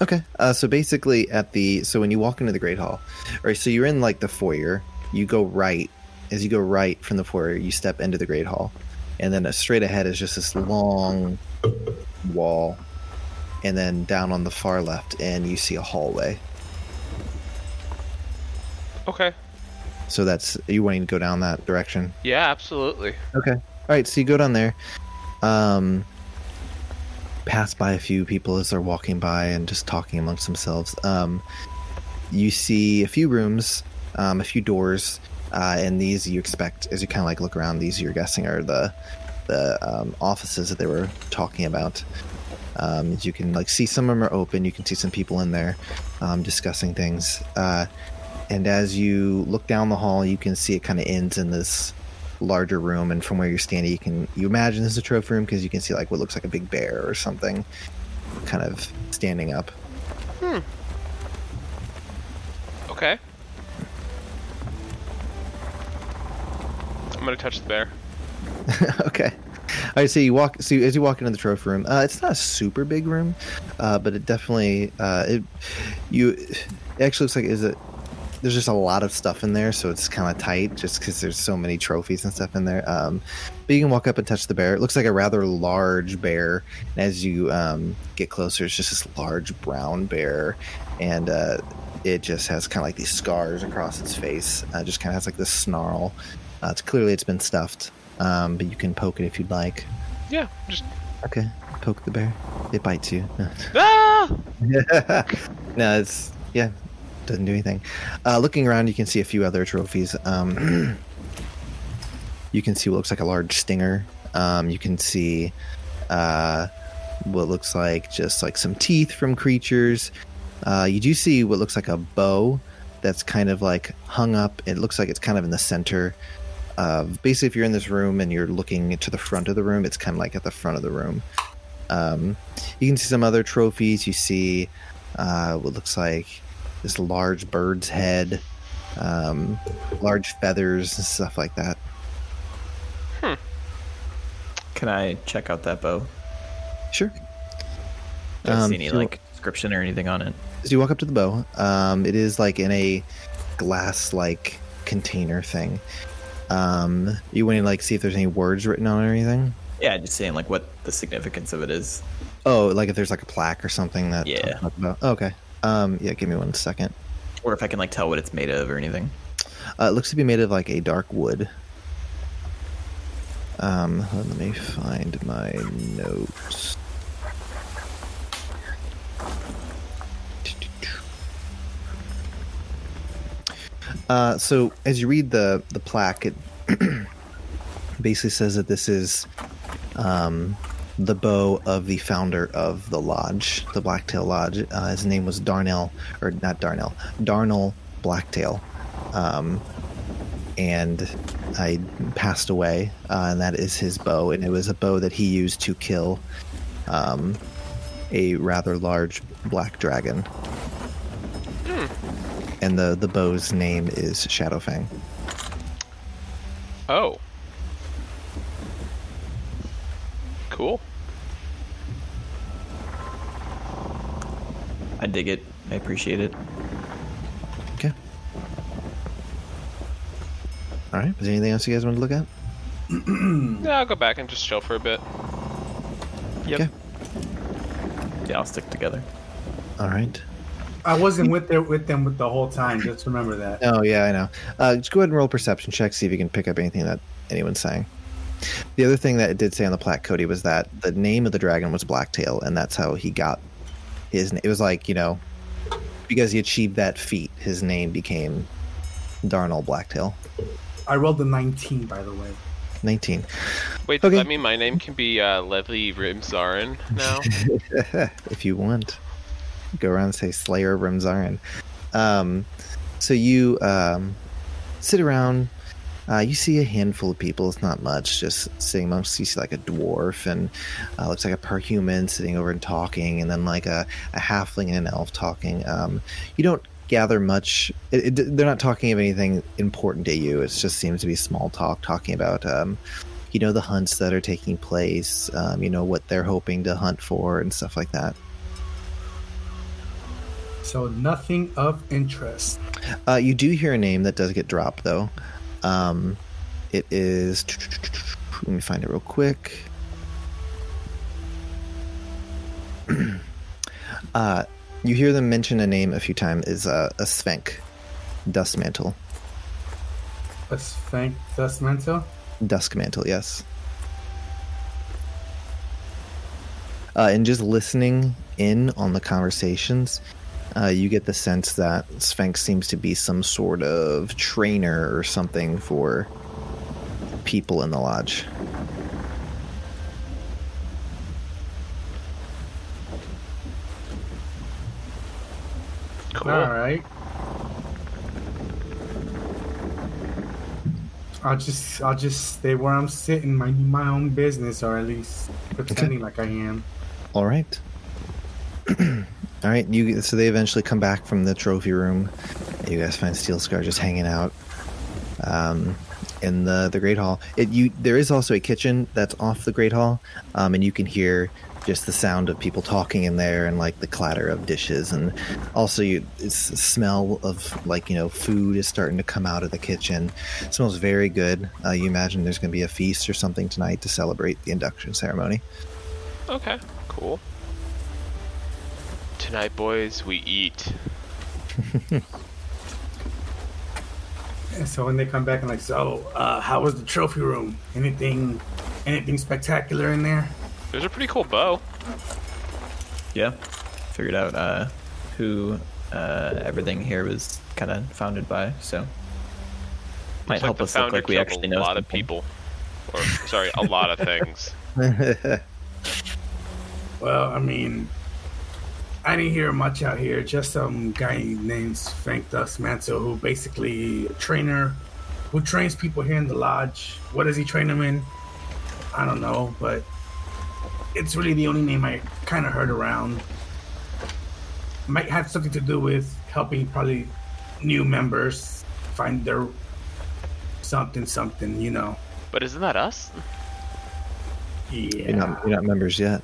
Okay. Uh, so basically, at the so when you walk into the Great Hall, all right. So you're in like the foyer. You go right. As you go right from the foyer, you step into the Great Hall, and then straight ahead is just this long wall, and then down on the far left, and you see a hallway. Okay. So that's you wanting to go down that direction. Yeah, absolutely. Okay. All right. So you go down there, um, pass by a few people as they're walking by and just talking amongst themselves. Um, you see a few rooms, um, a few doors, uh, and these you expect as you kind of like look around. These you're guessing are the the um, offices that they were talking about. Um, you can like see some of them are open. You can see some people in there um, discussing things. Uh, and as you look down the hall, you can see it kind of ends in this larger room. And from where you're standing, you can you imagine this is a trophy room because you can see like what looks like a big bear or something, kind of standing up. Hmm. Okay. I'm gonna touch the bear. okay. All right, so you walk. So as you walk into the trophy room, uh, it's not a super big room, uh, but it definitely uh, it you it actually looks like is it. There's just a lot of stuff in there, so it's kind of tight, just because there's so many trophies and stuff in there. Um, but you can walk up and touch the bear. It looks like a rather large bear, and as you um, get closer, it's just this large brown bear, and uh, it just has kind of like these scars across its face. Uh, just kind of has like this snarl. Uh, it's clearly it's been stuffed, um, but you can poke it if you'd like. Yeah, just Okay, poke the bear. It bites you. ah. no, it's yeah, doesn't do anything. Uh, looking around, you can see a few other trophies. Um, you can see what looks like a large stinger. Um, you can see uh, what looks like just like some teeth from creatures. Uh, you do see what looks like a bow that's kind of like hung up. It looks like it's kind of in the center. Of, basically, if you're in this room and you're looking to the front of the room, it's kind of like at the front of the room. Um, you can see some other trophies. You see uh, what looks like this large bird's head, um, large feathers, and stuff like that. Can I check out that bow? Sure. Do I Um, see any so- like description or anything on it? As you walk up to the bow, um, it is like in a glass-like container thing. Um, you want to like see if there's any words written on it or anything? Yeah, just saying like what the significance of it is. Oh, like if there's like a plaque or something that Yeah. talks about. okay. Um, yeah, give me one second. Or if I can like tell what it's made of or anything. Uh, it looks to be made of like a dark wood. Um, let me find my notes. Uh, so as you read the the plaque, it basically says that this is um, the bow of the founder of the lodge, the Blacktail Lodge. Uh, his name was Darnell, or not Darnell, Darnell Blacktail, um, and I passed away, uh, and that is his bow, and it was a bow that he used to kill um, a rather large black dragon. And the, the bow's name is Shadowfang. Oh. Cool. I dig it. I appreciate it. Okay. All right. Is there anything else you guys want to look at? Yeah, I'll go back and just chill for a bit. Yep. Okay. Yeah, I'll stick together. All right. I wasn't with there with them with the whole time. Just remember that. Oh yeah, I know. Uh, just go ahead and roll perception check. See if you can pick up anything that anyone's saying. The other thing that it did say on the plaque, Cody, was that the name of the dragon was Blacktail, and that's how he got his. It was like you know, because he achieved that feat, his name became Darnell Blacktail. I rolled the 19, by the way. Nineteen. Wait, does Okay. that mean my name can be uh, Levi Remzarin now? if you want. Go around and say Slayer of Remzarin. Um, so you um, sit around. Uh, you see a handful of people. It's not much. Just sitting amongst. You see like a dwarf and uh, looks like a parhuman sitting over and talking, and then like a, a halfling and an elf talking. Um, you don't gather much. It, it, they're not talking of anything important to you. It just seems to be small talk, talking about um, you know the hunts that are taking place. Um, you know what they're hoping to hunt for and stuff like that. So nothing of interest. Uh, you do hear a name that does get dropped, though. Um, it is. Let me find it real quick. uh, you hear them mention a name a few times. Is uh, a Svenk, Dustmantle, A Spank Dustmantle. Duskmantle. Yes. Uh, and just listening in on the conversations, uh, you get the sense that Sphinx seems to be some sort of trainer or something for people in the lodge. Cool. All right. I'll just I'll just stay where I'm sitting, minding my own business, or at least pretending like I am. All right. All right. You so they eventually come back from the trophy room. You guys find Steel Scar just hanging out um, in the the Great Hall. It you there is also a kitchen that's off the Great Hall, um, and you can hear just the sound of people talking in there and like the clatter of dishes and also you smell of like you know food is starting to come out of the kitchen it smells very good uh, you imagine there's going to be a feast or something tonight to celebrate the induction ceremony Okay, cool. Tonight, boys, we eat. And so when they come back and like, so uh, how was the trophy room? Anything, anything spectacular in there? There's a pretty cool bow. Yeah. Figured out uh, who uh, everything here was kind of founded by, so might Looks help the us look like we actually know a know lot of people. Or sorry, a lot of things. Well, I mean, I didn't hear much out here. Just some guy named Frank Dustmantle, who basically a trainer who trains people here in the lodge. What does he train them in? I don't know, but it's really the only name I kind of heard around. Might have something to do with helping probably new members find their something, something, you know. But isn't that us? Yeah, you're, not, you're not members yet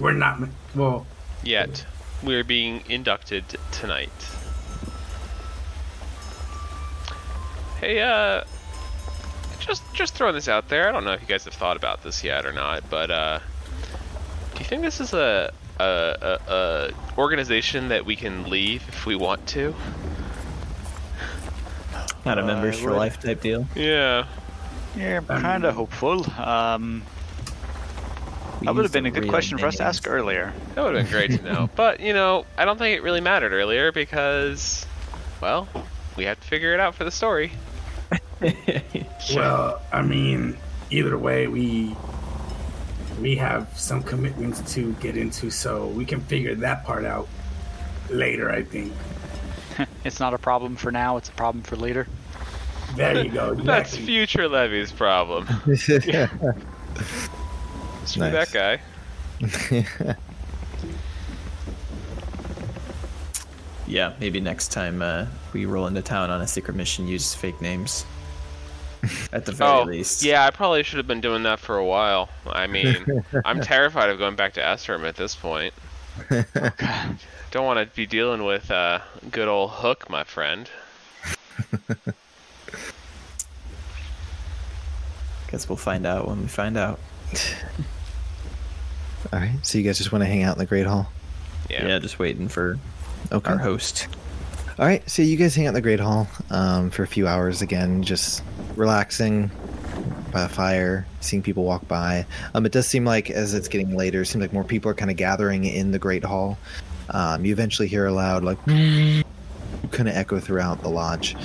we're not. Well, Yet. We're being inducted tonight. Hey, uh, just just throwing this out there. I don't know if you guys have thought about this yet or not, but uh, do you think this is a a, a, a organization that we can leave if we want to? Not a Uh, members I for life type deal. Yeah. Yeah, I'm kind of hopeful. Um, We that would have been a good real question for us to ask earlier. That would have been great to know. But, you know, I don't think it really mattered earlier because, well, we have to figure it out for the story. Well, I mean, either way, we we have some commitments to get into, so we can figure that part out later. I think. It's not a problem for now. It's a problem for later. There you go. That's exactly. future Levy's problem. Screw Nice. that guy. yeah, maybe next time uh, we roll into town on a secret mission, use fake names. At the very oh, least. yeah, I probably should have been doing that for a while. I mean, I'm terrified of going back to Esrim at this point. Don't want to be dealing with uh, good old Hook, my friend. Guess we'll find out when we find out. All right. So you guys just want to hang out in the Great Hall? Yeah. Yeah, just waiting for Okay. our host. All right. So you guys hang out in the Great Hall um, for a few hours again, just relaxing by a fire, seeing people walk by. Um, it does seem like as it's getting later, it seems like more people are kind of gathering in the Great Hall. Um, you eventually hear a loud like kind of echo throughout the lodge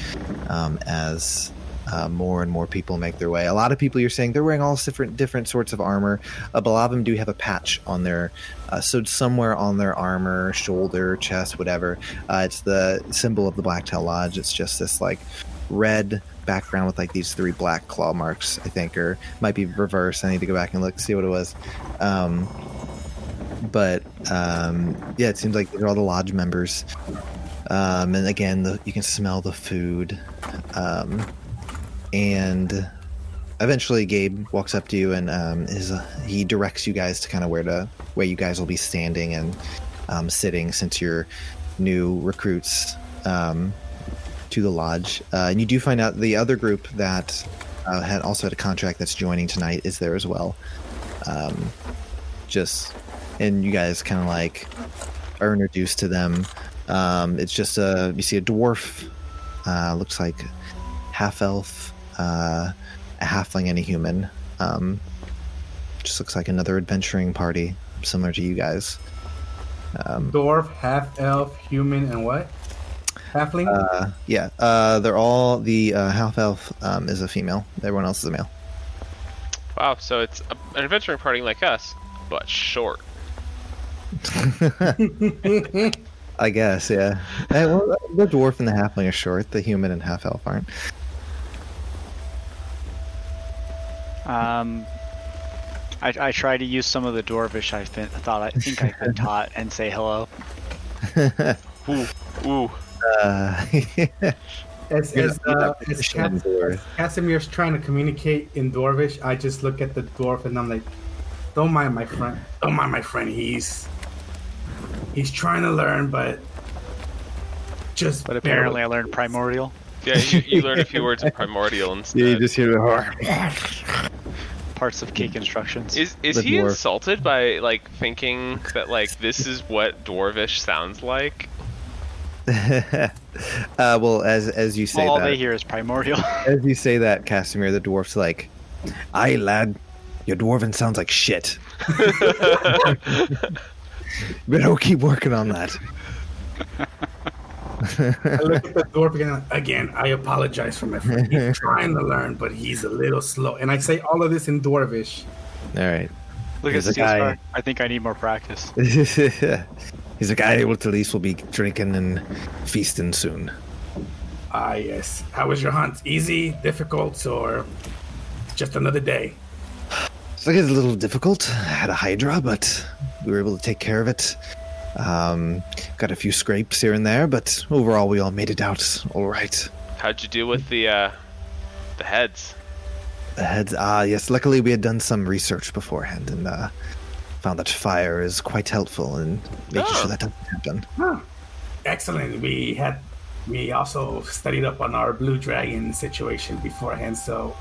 um, as uh, more and more people make their way. A lot of people you're saying they're wearing all different different sorts of armor. Uh, a lot of them do have a patch on their, uh, so somewhere on their armor, shoulder, chest, whatever. Uh, it's the symbol of the Blacktail Lodge. It's just this like red background with like these three black claw marks. I think, or might be reverse. I need to go back and look see what it was. Um, but um, yeah, it seems like they're all the lodge members. Um, and again, the, you can smell the food. Um, and eventually, Gabe walks up to you and um, is uh, he directs you guys to kind of where to where you guys will be standing and um, sitting since you're new recruits um, to the lodge. Uh, and you do find out the other group that uh, had also had a contract that's joining tonight is there as well. Um, just and you guys kind of like are introduced to them. Um, it's just a you see a dwarf, uh, looks like half elf, uh, a halfling, and a human. Um, just looks like another adventuring party, similar to you guys. Um, Dwarf, half elf, human, and what? Halfling? uh, yeah, uh, they're all the uh, half elf um, is a female. Everyone else is a male. Wow, so it's a, an adventuring party like us, but short. I guess, yeah. Eh, well, the dwarf and the halfling are short. The human and half elf aren't. Um, I, I try to use some of the dwarvish I th- thought I think I've been taught and say hello. Ooh, ooh. Uh, as as, uh, as proficient in Cas- dwarf. Casimir's trying to communicate in dwarvish, I just look at the dwarf and I'm like, "Don't mind my friend. Don't mind my friend. He's he's trying to learn, but just But apparently I learned primordial. Yeah, you, you learned a few words of primordial instead. Yeah, you just hear the Parts of cake instructions. Is is The he dwarf. insulted by like thinking that like this is what dwarvish sounds like? uh, well, as as you say Well, all that, they hear is primordial. as you say that, Casimir, the dwarf's like, "Aye, lad, your dwarven sounds like shit. but I'll keep working on that." I look at the dwarf again. Again, I apologize for my friend. He's trying to learn, but he's a little slow. And I say all of this in dwarvish. All right. Look There's at a guy- I think I need more practice. He's a guy who at least will be drinking and feasting soon. Ah, yes. How was your hunt? Easy, difficult, or just another day? It's like it's a little difficult. I had a hydra, but we were able to take care of it. Um, got a few scrapes here and there, but overall we all made it out all right. How'd you do with the uh, the heads? The heads, ah, yes. Luckily, we had done some research beforehand and uh, found that fire is quite helpful in making Oh. sure that doesn't happen. Huh. Excellent. We had we also studied up on our blue dragon situation beforehand, so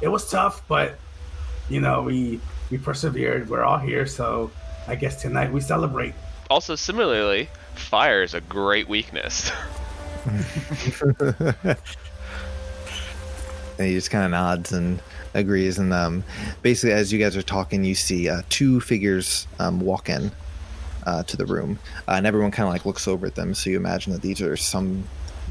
it was tough, but you know we we persevered. We're all here, so I guess tonight we celebrate. Also, similarly, fire is a great weakness. And he just kind of nods and agrees. And um, basically, as you guys are talking, you see uh, two figures um, walk in uh, to the room, uh, and everyone kind of like looks over at them. So you imagine that these are some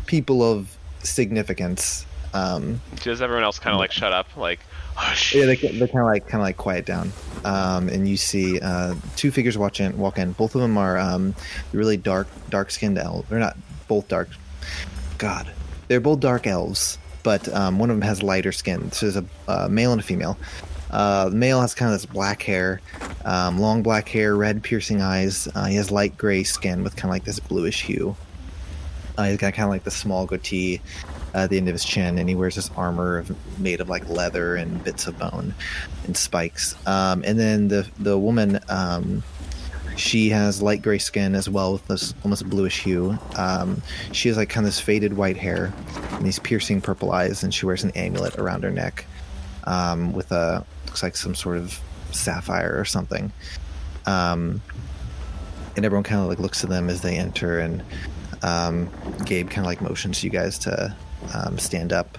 people of significance. Um, Does everyone else kind of like shut up? Like, hush. yeah, they they kind of like kind of like quiet down. Um, and you see uh, two figures watch in, walk in. Both of them are um, really dark, dark skinned elves. They're not both dark. God, they're both dark elves, but um, one of them has lighter skin. So there's a uh, male and a female. Uh, the male has kind of this black hair, um, long black hair, red piercing eyes. Uh, he has light gray skin with kind of like this bluish hue. Uh, he's got kind of like the small goatee at the end of his chin, and he wears this armor of, made of like leather and bits of bone and spikes. Um, and then the the woman, um, she has light gray skin as well with this almost bluish hue. Um, she has like kind of this faded white hair and these piercing purple eyes, and she wears an amulet around her neck um, with a looks like some sort of sapphire or something. Um, and everyone kind of like looks to them as they enter, and um, Gabe kind of like motions you guys to um, stand up.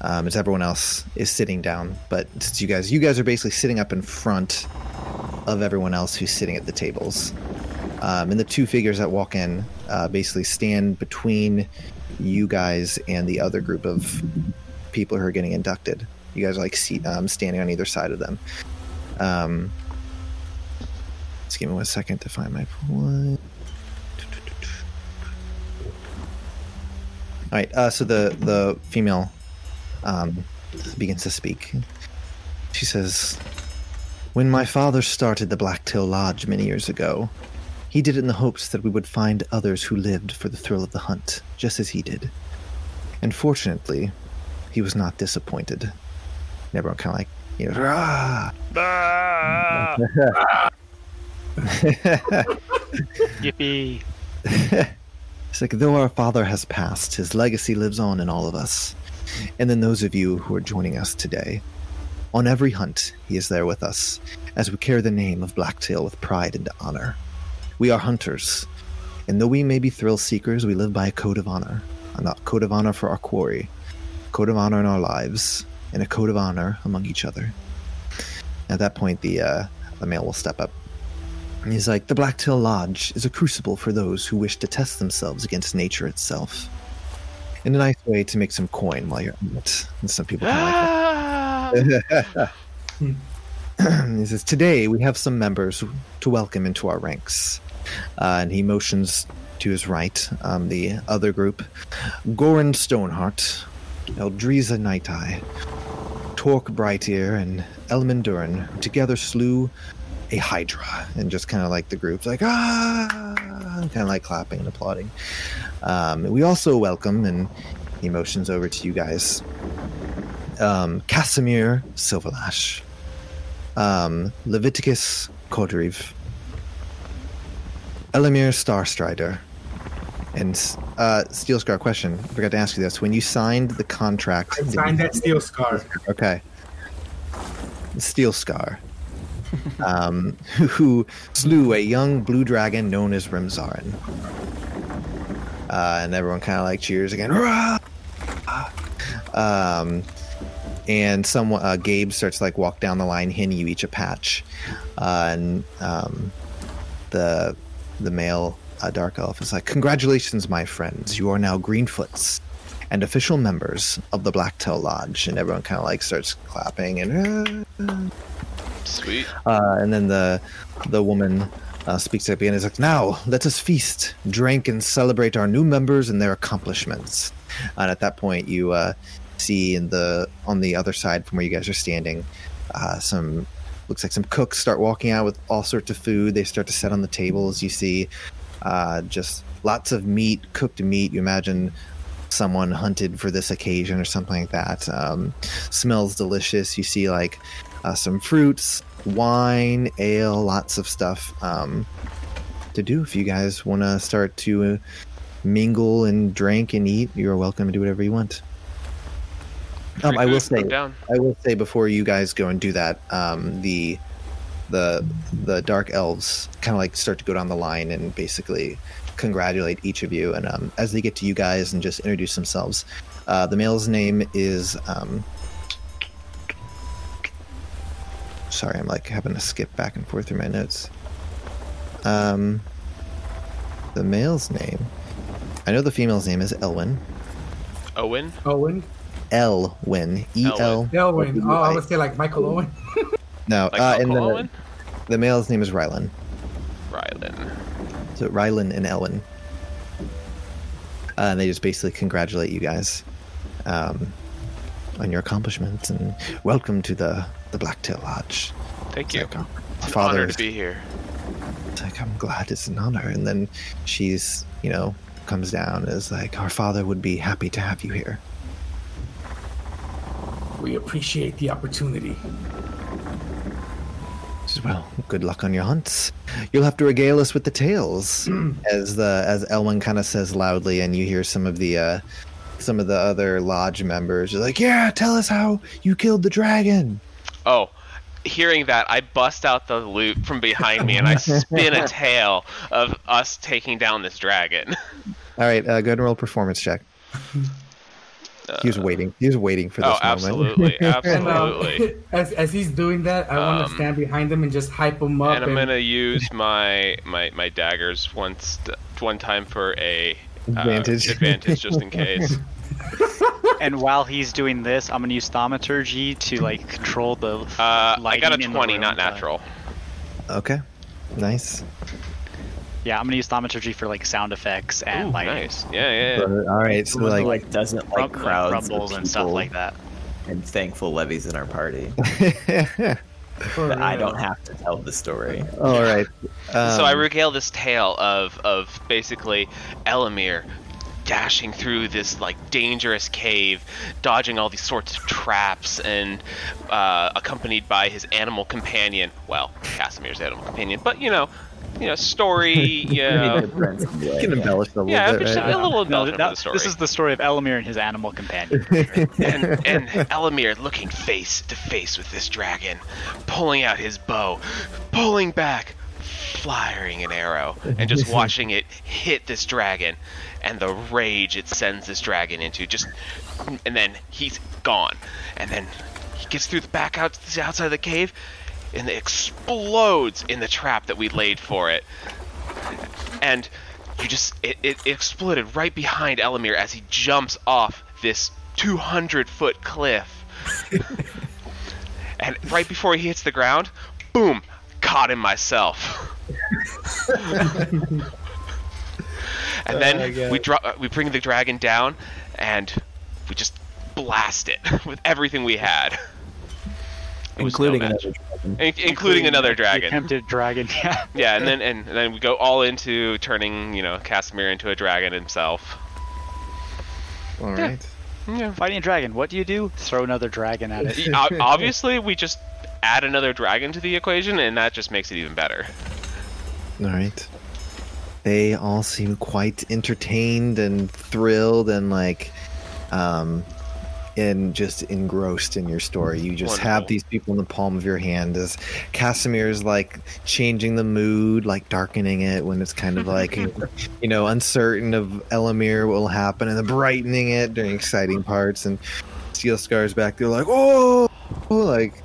Um, as everyone else is sitting down, but since you guys, you guys are basically sitting up in front of everyone else who's sitting at the tables. Um, and the two figures that walk in uh, basically stand between you guys and the other group of people who are getting inducted. You guys are like seat, um, standing on either side of them. Um, just give me one second to find my point. All right. Uh, so the the female um, begins to speak. She says, "When my father started the Blacktail Lodge many years ago, he did it in the hopes that we would find others who lived for the thrill of the hunt, just as he did. And fortunately, he was not disappointed. And everyone kind of like, you know, "Rah!" Yippee! It's like, though our father has passed, his legacy lives on in all of us. And then those of you who are joining us today. On every hunt, he is there with us, as we carry the name of Blacktail with pride and honor. We are hunters, and though we may be thrill seekers, we live by a code of honor. A code of honor for our quarry, a code of honor in our lives, and a code of honor among each other. At that point, the uh, the male will step up. He's like, the Blacktail Lodge is a crucible for those who wish to test themselves against nature itself. And a nice way to make some coin while you're on it. And some people kind of like he says, Today we have some members to welcome into our ranks. Uh, and he motions to his right, um, the other group Goran Stoneheart, Eldriza Night Eye, Torque Brightear, and Elman Durin together slew a Hydra. And just kind of like the group's like, ah, kind of like clapping and applauding. Um, we also welcome, and he motions over to you guys, um, Casimir Silverlash um, Leviticus Kodriv, Elamir Starstrider, and uh, Steel Scar. Question: I forgot to ask you this. When you signed the contract, I signed that steel scar. Okay. Steel Scar, um, who slew a young blue dragon known as Remzarin. Uh, and everyone kind of like cheers again. Um, and someone, uh, Gabe starts like walk down the line, handing you each a patch. Uh, and um, the the male uh, dark elf is like, "Congratulations, my friends! You are now Greenfoots." And official members of the Blacktail Lodge, and everyone kind of like starts clapping and "Ah." Sweet. Uh, and then the the woman uh, speaks up again. Is like, "Now let us feast, drink, and celebrate our new members and their accomplishments." And at that point, you uh, see in the on the other side from where you guys are standing, uh, some looks like some cooks start walking out with all sorts of food. They start to set on the tables. You see uh, just lots of meat, cooked meat. You imagine someone hunted for this occasion or something like that. Um, smells delicious. You see like uh, some fruits, wine, ale, lots of stuff um, to do. If you guys want to start to uh, mingle and drink and eat, you're welcome to do whatever you want. Um, I will say. I will say before you guys go and do that, um, the the the dark elves kind of like start to go down the line and basically congratulate each of you. And um, as they get to you guys and just introduce themselves, uh, the male's name is. Um, sorry, I'm like having to skip back and forth through my notes. Um, the male's name. I know the female's name is Elwyn. Owen. Owen. Elwyn. E L. Elwyn. Oh, I would say like Michael Owen. No, Like uh, Uncle and the, Owen? the male's name is Rylan. Rylan. So Rylan and Elwyn. Uh, and they just basically congratulate you guys um, on your accomplishments and welcome to the the Blacktail Lodge. Thank you. It's like, oh, It's an father, honor to be here. it's like I'm glad it's an honor. And then she's, you know, comes down and is like, Our father would be happy to have you here. We appreciate the opportunity. Says, Well, good luck on your hunts. You'll have to regale us with the tales, as the as Elwyn kind of says loudly, and you hear some of the uh, some of the other lodge members are like, "Yeah, tell us how you killed the dragon." Oh, hearing that, I bust out the lute from behind me and I spin a tale of us taking down this dragon. All right, uh, go ahead and roll a performance check. he was waiting. He was waiting for this oh, moment. absolutely, And um, absolutely. as, as he's doing that, I want Um, to stand behind him and just hype him up. and I'm gonna use my my my daggers once one time for a uh, Advantage. advantage just in case. And while he's doing this, I'm gonna use thaumaturgy to like control the. Uh, I got a lighting in the 20, room, not but- natural. Okay, nice. Yeah, I'm gonna use thaumaturgy for like sound effects and Ooh, like nice. Yeah, yeah. yeah. So, all right, so like, like doesn't like rum- crowds of rumbles and stuff like that. and thankful Levy's in our party. For But I don't have to tell the story. all right. so I um, regale this tale of of basically Elamir dashing through this like dangerous cave, dodging all these sorts of traps, and uh, accompanied by his animal companion. Well, Casimir's animal companion, but you know, you know, story. Yeah, you can embellish a little yeah, bit. just right? a little No, embellishment that- the story. this is the story of Elamir and his animal companion. and, and Elamir looking face to face with this dragon, pulling out his bow, pulling back, firing an arrow, and just watching it hit this dragon, and the rage it sends this dragon into. Just, and then he's gone, and then he gets through the back out to the outside of the cave, and it explodes in the trap that we laid for it, and you just it, it exploded right behind Elamir as he jumps off this 200 foot cliff. and right before he hits the ground, boom, caught him myself. and oh, then we drop we bring the dragon down and we just blast it with everything we had. It was no Including another dragon. In- including another dragon. attempted dragon. Yeah. Yeah, and then and, then we go all into turning, you know, Casimir into a dragon himself. All right. Yeah. Fighting a dragon. What do you do? Throw another dragon at it. Obviously, we just add another dragon to the equation, and that just makes it even better. All right. They all seem quite entertained and thrilled and like um and just engrossed in your story. You just have these people in the palm of your hand as Casimir's like changing the mood, like darkening it when it's kind of like you know, uncertain of Elamir what will happen and then brightening it during exciting parts and Steel Scar's back there like, oh like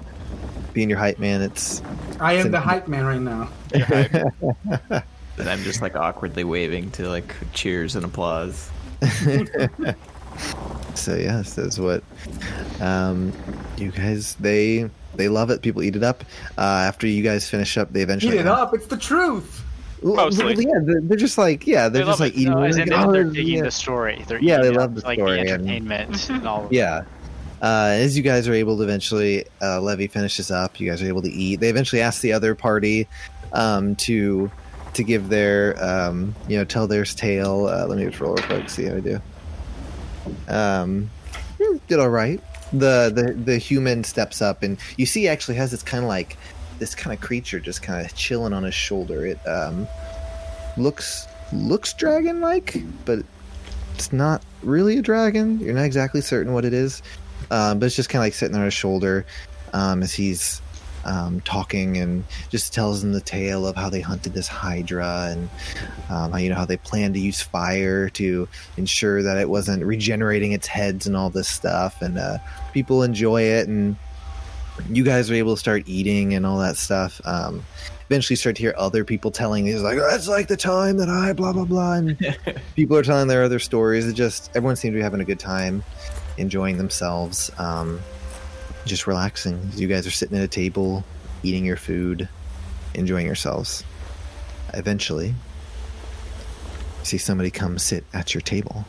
being your hype man, it's I am the hype man right now. And I'm just like awkwardly waving to like cheers and applause. So yes, that's what um, you guys they they love it. People eat it up. Uh, after you guys finish up, they eventually Eat it up. It's the truth. Well, Mostly. yeah, they're, they're just like yeah, they're They just like it. eating. No, it. as in Like, they're oh, digging yeah. the story. They're Yeah, they love up, the like story the and- entertainment. and all of Yeah. Uh, as you guys are able to eventually, uh, Levy finishes up. You guys are able to eat. They eventually ask the other party um, to to give their um, you know tell their tale. Uh, let me just roll real quick, see how I do. Um, did all right. The, the the human steps up, and you see actually has this kind of like this kind of creature just kind of chilling on his shoulder. It um, looks looks dragon like, but it's not really a dragon. You're not exactly certain what it is, um, but it's just kind of like sitting on his shoulder um, as he's um, talking and just tells them the tale of how they hunted this hydra and um, how you know how they planned to use fire to ensure that it wasn't regenerating its heads and all this stuff. And uh, people enjoy it, and you guys are able to start eating and all that stuff. Um, eventually, start to hear other people telling these like, "That's like the time that I blah blah blah," and people are telling their other stories. It just everyone seems to be having a good time, enjoying themselves, um, just relaxing. You guys are sitting at a table, eating your food, enjoying yourselves. Eventually, you see somebody come sit at your table.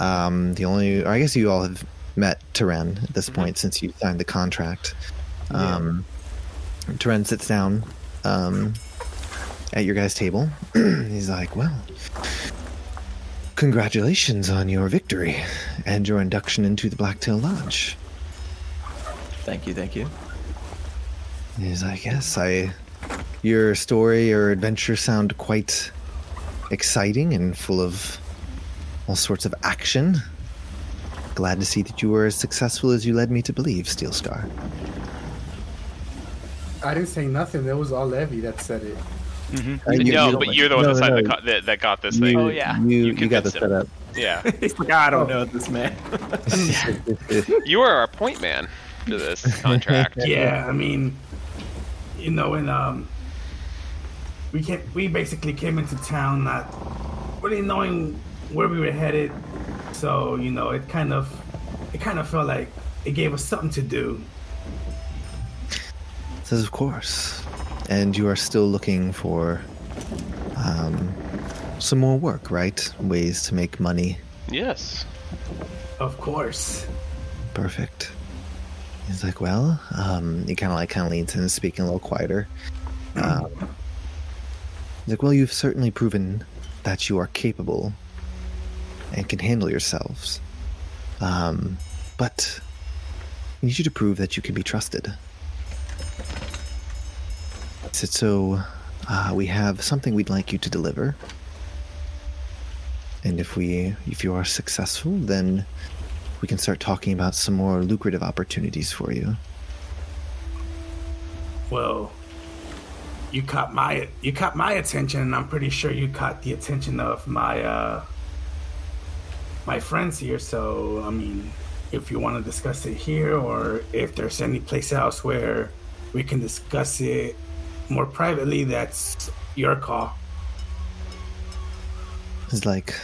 Um, the only, or I guess you all have met Teren at this point since you signed the contract. Um, Teren sits down um, at your guys' table. He's like, "Well, congratulations on your victory and your induction into the Blacktail Lodge. Thank you, thank you. He's like, yes, I. Your story or adventure sound quite exciting and full of all sorts of action. Glad to see that you were as successful as you led me to believe, Steel Scar. I didn't say nothing. That was all Levy that said it. Uh, you- no, you- but you're the one no, that, no, signed the no, co- that, that got this you, thing. Oh, yeah. You, You you, got the convinced him. setup. Yeah, He's like, I don't know this man. you are our point man to this contract. Yeah, I mean, you know, and um, we came, we basically came into town not really knowing where we were headed, so you know, it kind of, it kind of felt like it gave us something to do. Says, of course. And you are still looking for um, some more work, right? Ways to make money. Yes. Of course. Perfect. He's like, well, um, he kind of like kind of leans in, speaking a little quieter. Um, he's like, well, you've certainly proven that you are capable and can handle yourselves. Um, but I need you to prove that you can be trusted. He said, so uh, we have something we'd like you to deliver. And if we, if you are successful, then we can start talking about some more lucrative opportunities for you. Well, you caught my you caught my attention, and I'm pretty sure you caught the attention of my uh my friends here. So, I mean, if you want to discuss it here, or if there's any place else where we can discuss it more privately, that's your call. It's like,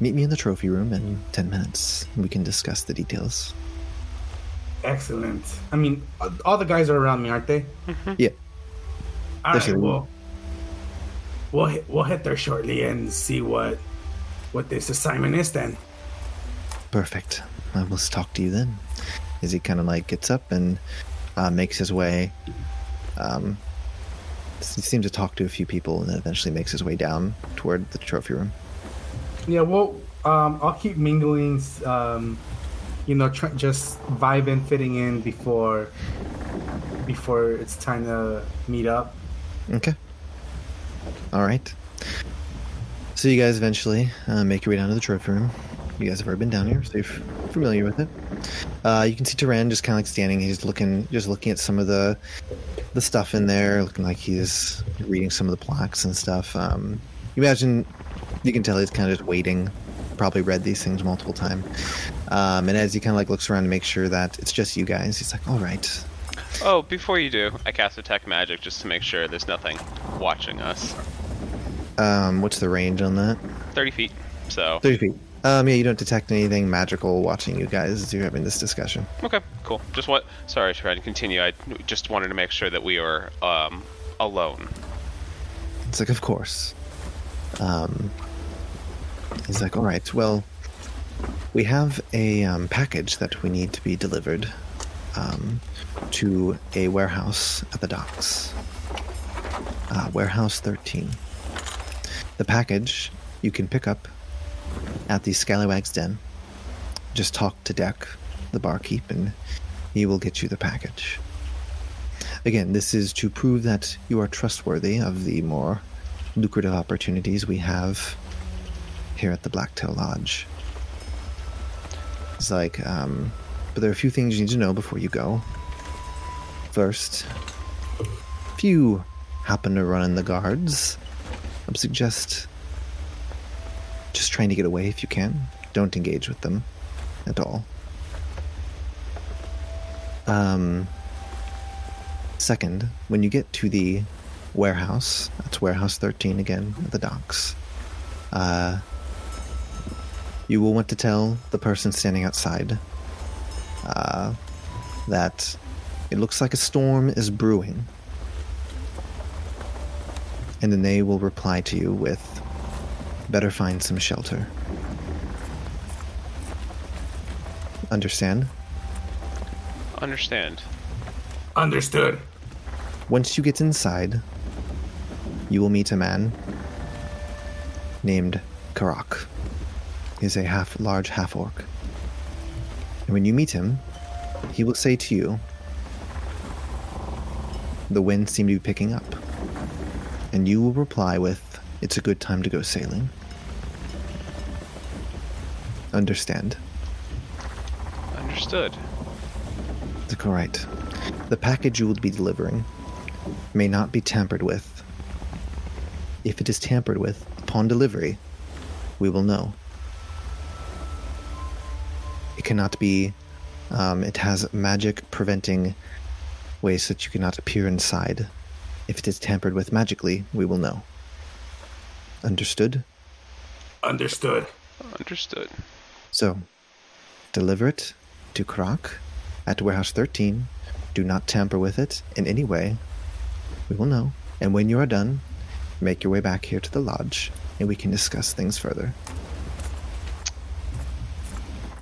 meet me in the trophy room in 10 minutes. We can discuss the details. Excellent. I mean, all the guys are around me, aren't they? Yeah. All Yes, right. sir. Well, we'll hit, we'll hit there shortly and see what what this assignment is then. Perfect. I will talk to you then. As he kind of like gets up and uh, makes his way. Um, he seems to talk to a few people and then eventually makes his way down toward the trophy room. Yeah, well, um, I'll keep mingling, um, you know, tr- just vibing, fitting in before before it's time to meet up. Okay. All right. So you guys eventually uh, make your way down to the trophy room. You guys have already been down here, so you're familiar with it. Uh, you can see Turan just kind of like standing. He's looking, just looking at some of the the stuff in there, looking like he's reading some of the plaques and stuff. Um, you imagine, you can tell he's kind of just waiting. Probably read these things multiple times. Um, and as he kind of like looks around to make sure that it's just you guys, he's like, "All right, Oh, before you do, I cast detect magic just to make sure there's nothing watching us. um, what's the range on that?" Thirty feet. So 30 feet. Um, yeah, you don't detect anything magical watching you guys as you're having this discussion. okay, cool. Just what? Sorry, trying to continue. I just wanted to make sure that we are um, alone. It's like, of course. Um, he's like, all right, well, we have a um, package that we need to be delivered um, to a warehouse at the docks. Uh, warehouse 13. The package you can pick up at the Scallywag's Den. Just talk to Deck, the barkeep, and he will get you the package. Again, this is to prove that you are trustworthy of the more lucrative opportunities we have here at the Blacktail Lodge. It's like, um, but there are a few things you need to know before you go. First, if you happen to run in the guards, I would suggest just trying to get away if you can. Don't engage with them at all. Um, second, when you get to the warehouse, that's warehouse 13 again at the docks, uh, you will want to tell the person standing outside uh, that it looks like a storm is brewing. And then they will reply to you with better find some shelter. Understand? Understand? Understood. Once you get inside, you will meet a man named Karak. He's a half large half orc. And when you meet him, he will say to you, The winds seem to be picking up. And you will reply with, It's a good time to go sailing. Understand? Understood. Correct. The package you will be delivering may not be tampered with. If it is tampered with upon delivery, we will know. It cannot be. Um, it has magic preventing ways that you cannot appear inside. If it is tampered with magically, we will know. Understood? Understood. Understood. So, deliver it to Krak at Warehouse 13. Do not tamper with it in any way. We will know. And when you are done, make your way back here to the lodge and we can discuss things further.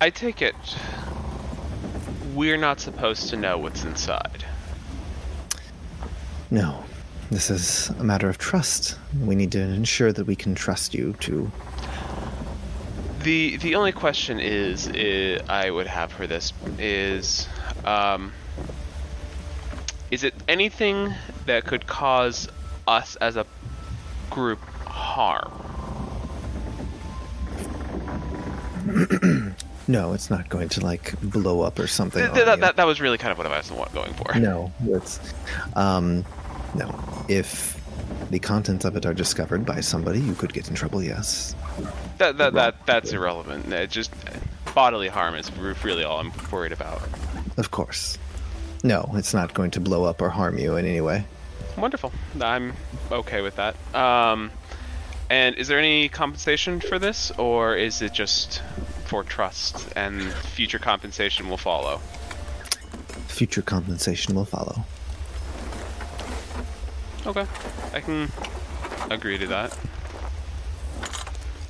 I take it we're not supposed to know what's inside. No, this is a matter of trust. We need to ensure that we can trust you to. The the only question is, i I would have for this is, um, is it anything that could cause us as a group harm? No, it's not going to like blow up or something. Th- th- that, that, that was really kind of what I was going for. No, it's um, no. If the contents of it are discovered by somebody, you could get in trouble. Yes. That that, that that's irrelevant. It just bodily harm is really all I'm worried about. Of course. No, it's not going to blow up or harm you in any way. Wonderful. I'm okay with that. Um, and is there any compensation for this, or is it just for trust and future compensation will follow? Future compensation will follow. Okay, I can agree to that.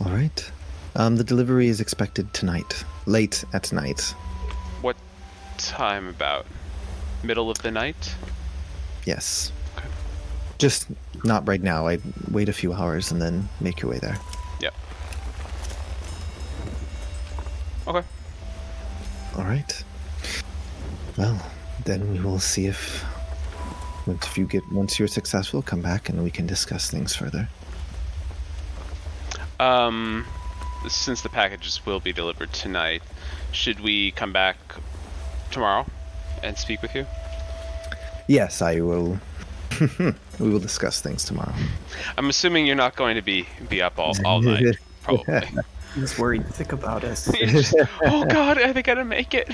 All right. Um, the delivery is expected tonight, late at night. What time about? Middle of the night? Yes. Okay. Just not right now. I wait a few hours and then make your way there. Okay. All right. Well, then we will see if once if you get once you're successful, come back and we can discuss things further. Um, since the packages will be delivered tonight, should we come back tomorrow and speak with you? Yes, I will. we will discuss things tomorrow. I'm assuming you're not going to be be up all, all night, probably. He's worried sick about us. Just, oh God, I think I didn't make it.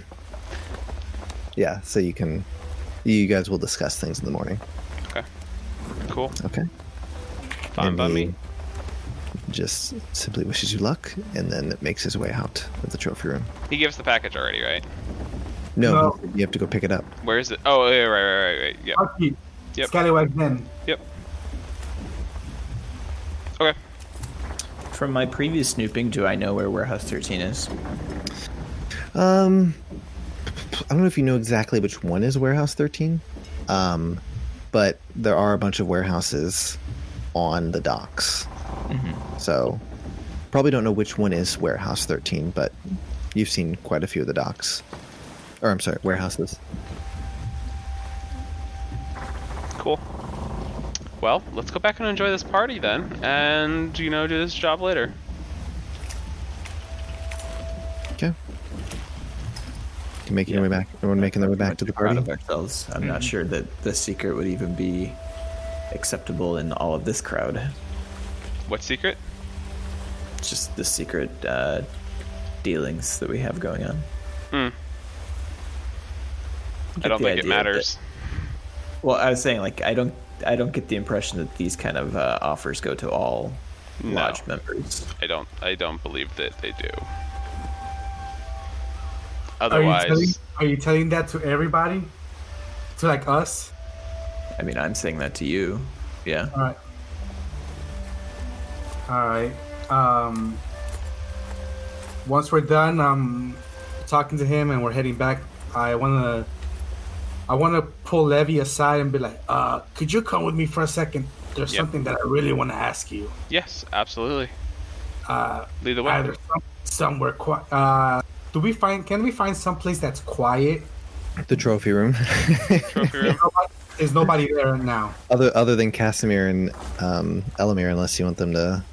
Yeah, so you can. You guys will discuss things in the morning. Okay. Cool. Okay. Fine And by me. Just simply wishes you luck, and then makes his way out of the trophy room. He gives the package already, right? No, No. you have to go pick it up. Where is it? Oh, yeah, right, right, right, right. Yep. Okay. Yep. Scallywag then. Yep. Okay. From my previous snooping, do I know where Warehouse 13 is? Um, I don't know if you know exactly which one is Warehouse 13, um, but there are a bunch of warehouses on the docks. So, probably don't know which one is Warehouse 13, but you've seen quite a few of the docks. Or, I'm sorry, warehouses. Cool. Well, let's go back and enjoy this party then, and you know, do this job later. Okay. You making your way back? Everyone making their way back to the Proud party? of ourselves. I'm not sure that the secret would even be acceptable in all of this crowd. What secret? It's just the secret uh, dealings that we have going on. Hmm. I don't think it idea that- matters. well, I was saying like I don't I don't get the impression that these kind of uh, offers go to all No. lodge members. I don't. I don't believe that they do. Are you, telling, Otherwise, are you telling that to everybody? To like us? I mean, I'm saying that to you. Yeah. All right. All right. Um, once we're done, I'm talking to him and we're heading back, I wanna, I wanna pull Levy aside and be like, uh, could you come with me for a second? there's Yep. something that I really want to ask you. Yes, absolutely. Uh, Lead the way. either some, somewhere quiet. Uh, do we find? Can we find some place that's quiet? The trophy room. Trophy room. Nobody, is nobody there now? other other than Casimir and um, Elamir, unless you want them to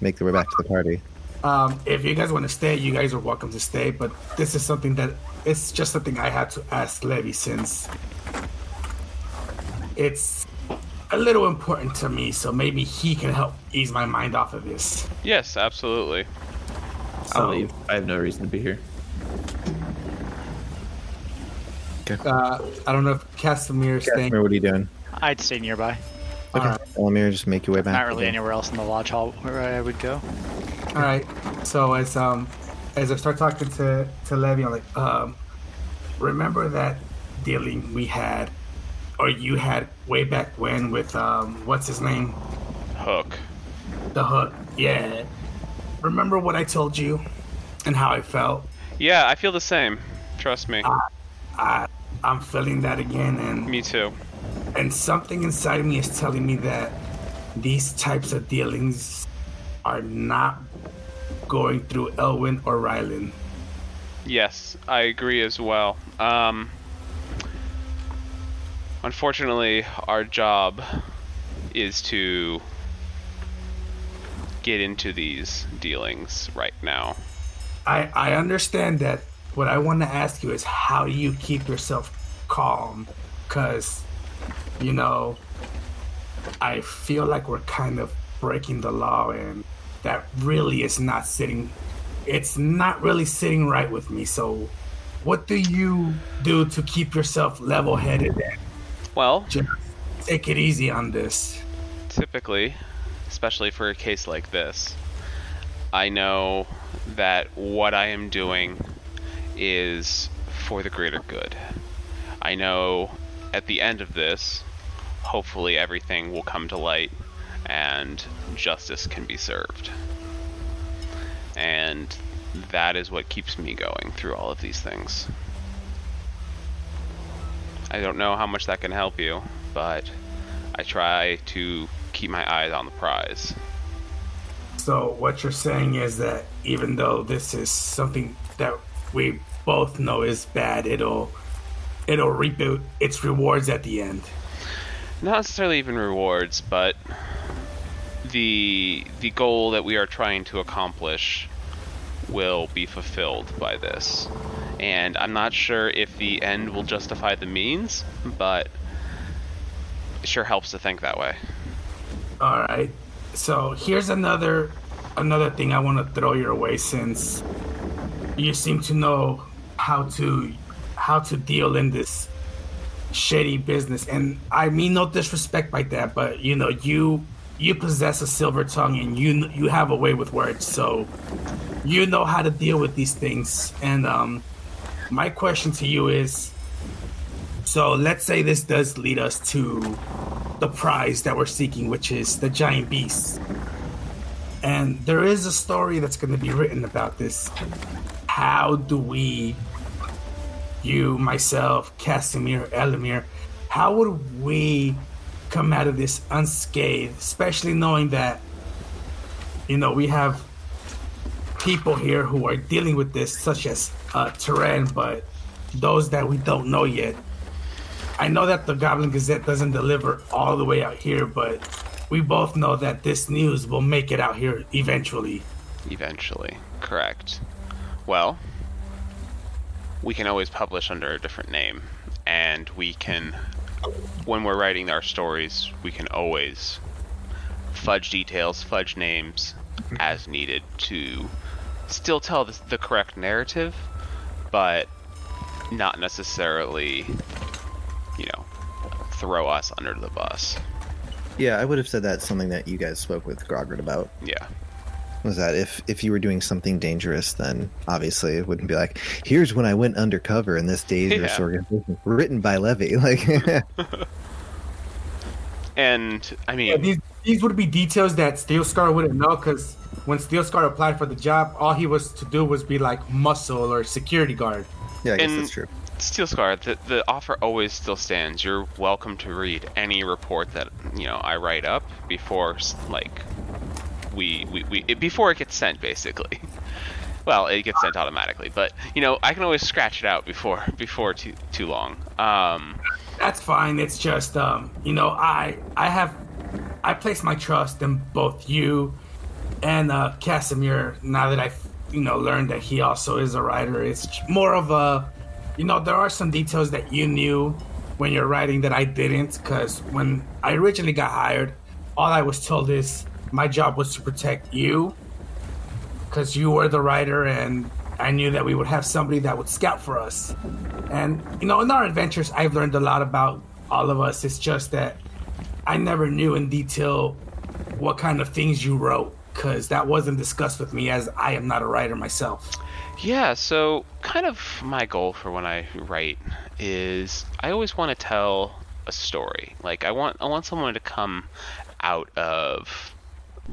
make their way back to the party. Um, if you guys want to stay, you guys are welcome to stay. But this is something that it's just something I had to ask Levy since it's a little important to me. So maybe he can help ease my mind off of this. Yes, absolutely. I'll leave. I have no reason to be here. Uh, I don't know if Casimir's staying. Casimir, what are you doing? I'd stay nearby. Okay. Alright. Elamir, just make your way back. Not really anywhere else in the lodge hall where I would go. All right. So as um as I start talking to to Levy, I'm like, um, remember that dealing we had, or you had way back when with um what's his name, Hook. the hook. Yeah. Remember what I told you, and how I felt. Yeah, I feel the same. Trust me. I I'm feeling that again, and Me too. and something inside of me is telling me that these types of dealings are not going through Elwyn or Rylan. Yes, I agree as well. Um, unfortunately, our job is to get into these dealings right now. I, I understand that. What I want to ask you is how do you keep yourself calm? Because, you know, I feel like we're kind of breaking the law, and that really is not sitting. It's not really sitting right with me. So, what do you do to keep yourself level headed and Well, just take it easy on this? typically, especially for a case like this, I know that what I am doing is for the greater good. I know at the end of this, hopefully everything will come to light and justice can be served. And that is what keeps me going through all of these things. I don't know how much that can help you, but I try to keep my eyes on the prize. So what you're saying is that even though this is something that we both know is bad, it'll it'll reap its rewards at the end. Not necessarily even rewards, but the the goal that we are trying to accomplish will be fulfilled by this. And I'm not sure if the end will justify the means, but it sure helps to think that way. All right. So here's another another thing I want to throw your way since you seem to know how to how to deal in this shady business and I mean no disrespect by that but you know you you possess a silver tongue and you you have a way with words so you know how to deal with these things and um my question to you is so let's say this does lead us to the prize that we're seeking, which is the giant beast. And there is a story that's going to be written about this. How do we, you, myself, Casimir, Elamir, how would we come out of this unscathed, especially knowing that, you know, we have people here who are dealing with this, such as uh, but those that we don't know yet. I know that the Goblin Gazette doesn't deliver all the way out here, but we both know that this news will make it out here eventually. Eventually. Correct. Well, we can always publish under a different name, and we can, when we're writing our stories, we can always fudge details, fudge names as needed to still tell the, the correct narrative, but not necessarily, you know, throw us under the bus. Yeah, I would have said that's something that you guys spoke with Grogrit about. Yeah. Was that if if you were doing something dangerous, then obviously it wouldn't be like, here's when I went undercover in this dangerous Yeah. organization, written by Levy. Like, And I mean, Yeah, these these would be details that Steel Scar wouldn't know because when Steel Scar applied for the job, all he was to do was be like muscle or security guard. yeah, I guess And- that's true. Steel Scar, the, the offer always still stands. You're welcome to read any report that you know I write up before, like, we we, we it, before it gets sent, basically. Well, it gets sent automatically, but you know I can always scratch it out before before too too long. Um, That's fine. It's just, um, you know, I I have I place my trust in both you and uh, Casimir. Now that I've you know learned that he also is a writer, it's more of a, you know, there are some details that you knew when you're writing that I didn't. Because when I originally got hired, all I was told is my job was to protect you, because you were the writer and. I knew that we would have somebody that would scout for us. And, you know, in our adventures, I've learned a lot about all of us. It's just that I never knew in detail what kind of things you wrote because that wasn't discussed with me as I am not a writer myself. Yeah, so kind of my goal for when I write is I always want to tell a story. Like I want I want someone to come out of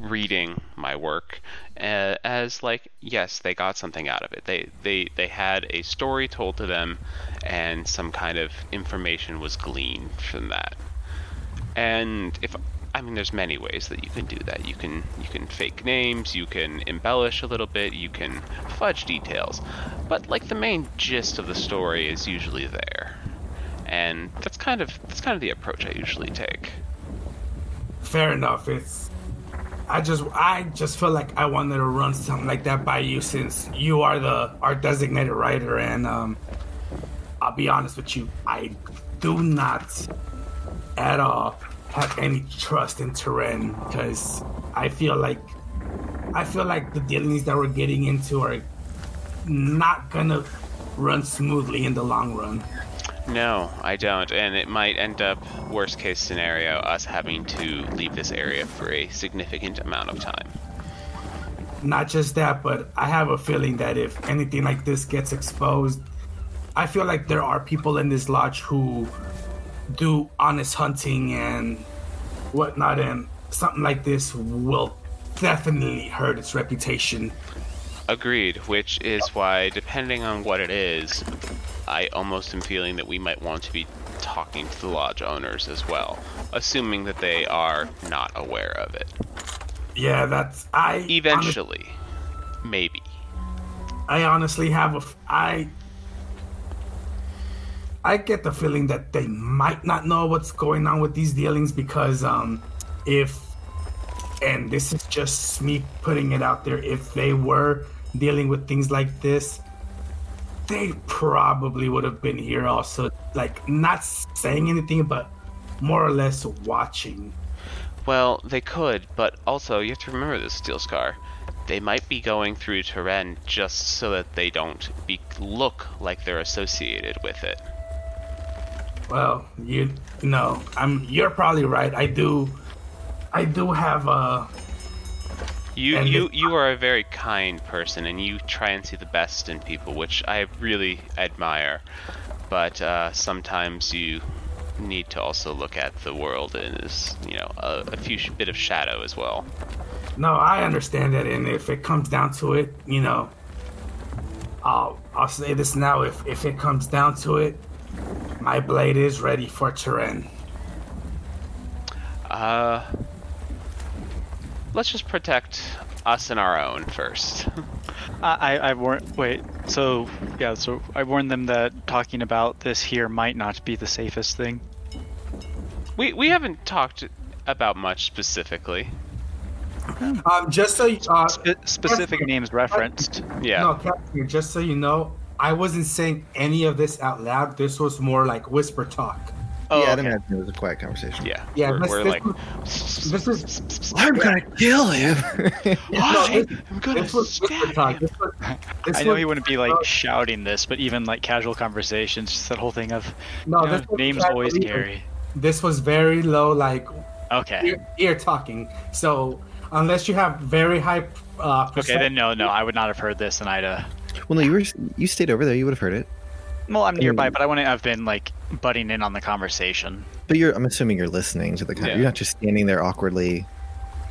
reading my work uh, as like yes, they got something out of it. They they they had a story told to them and some kind of information was gleaned from that. And if I mean, there's many ways that you can do that. You can you can fake names, you can embellish a little bit, you can fudge details, but like the main gist of the story is usually there, and that's kind of that's kind of the approach I usually take. Fair enough. It's I just I just feel like I wanted to run something like that by you since you are the our designated writer and um I'll be honest with you, I do not at all have any trust in Turin because I feel like I feel like the dealings that we're getting into are not gonna run smoothly in the long run. No, I don't, and it might end up worst case scenario us having to leave this area for a significant amount of time. Not just that, but I have a feeling that if anything like this gets exposed, I feel like there are people in this lodge who do honest hunting and whatnot, and something like this will definitely hurt its reputation. Agreed, which is why, depending on what it is, I almost am feeling that we might want to be talking to the lodge owners as well, assuming that they are not aware of it. Yeah, that's I. Eventually, maybe. I honestly have a. I. I get the feeling that they might not know what's going on with these dealings because, um, if, and this is just me putting it out there, if they were dealing with things like this, they probably would have been here also, like not saying anything, but more or less watching. Well, they could, but also you have to remember this, Steel Scar. They might be going through Turin just so that they don't be look like they're associated with it. Well, you no, I'm. You're probably right. I do, I do have a. You you you are a very kind person, and you try and see the best in people, which I really admire. But uh, sometimes you need to also look at the world as you know a, a few sh- bit of shadow as well. No, I understand that, and if it comes down to it, you know, I'll I'll say this now. If if it comes down to it, my blade is ready for Turin. Uh, let's just protect us and our own first. I, I, I warned. Wait. So yeah. So I warned them that talking about this here might not be the safest thing. we we haven't talked about much specifically. Um, just so you, uh, Spe- specific names referenced. Yeah. no, Captain, just so you know, I wasn't saying any of this out loud. This was more like whisper talk. Oh, yeah, I'd okay. imagine it was a quiet conversation. Yeah. Yeah, we're, this- we're this like. was- This is I'm gonna kill him. no, I'm gonna this was stab talk. This was, this I know was- he wouldn't be like uh, shouting this, but even like casual conversations, just that whole thing of No, you know, this names casual always carry. This was very low, like Okay. ear, ear talking. So unless you have very high. Uh, Okay, then no, no, I would not have heard this, and I'd. Uh, well, no, you were you stayed over there. You would have heard it. Well, I'm nearby, mean- but I wouldn't have been like butting in on the conversation. But you're. I'm assuming you're listening to the. Con- Yeah. You're not just standing there awkwardly,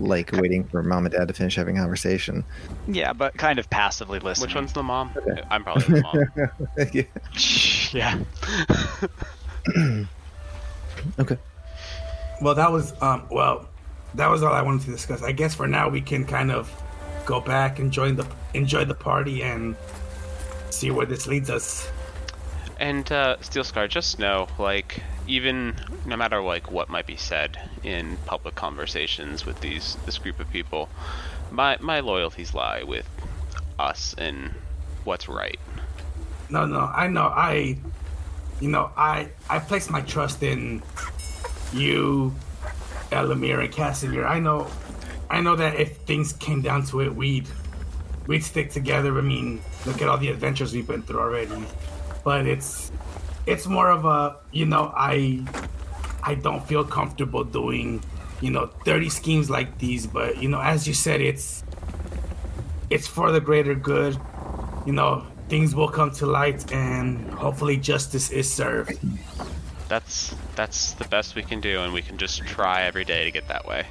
like waiting for mom and dad to finish having a conversation. Yeah, but kind of passively listening. Which one's the mom? Okay. I'm probably the mom. yeah. Yeah. Okay. Well, that was um. Well, that was all I wanted to discuss. I guess for now we can kind of go back and join the enjoy the party and see where this leads us. And uh, Steel Scar, just know, like, even no matter like what might be said in public conversations with these this group of people, my my loyalties lie with us and what's right. No, no, I know. I, you know, I I place my trust in you, Elamir, and Casimir. I know, I know that if things came down to it, we'd we'd stick together. I mean, look at all the adventures we've been through already. But it's it's more of a you know I I don't feel comfortable doing you know 30 schemes like these. But you know, as you said, it's it's for the greater good. You know, things will come to light, and hopefully justice is served. That's that's the best we can do, and we can just try every day to get that way.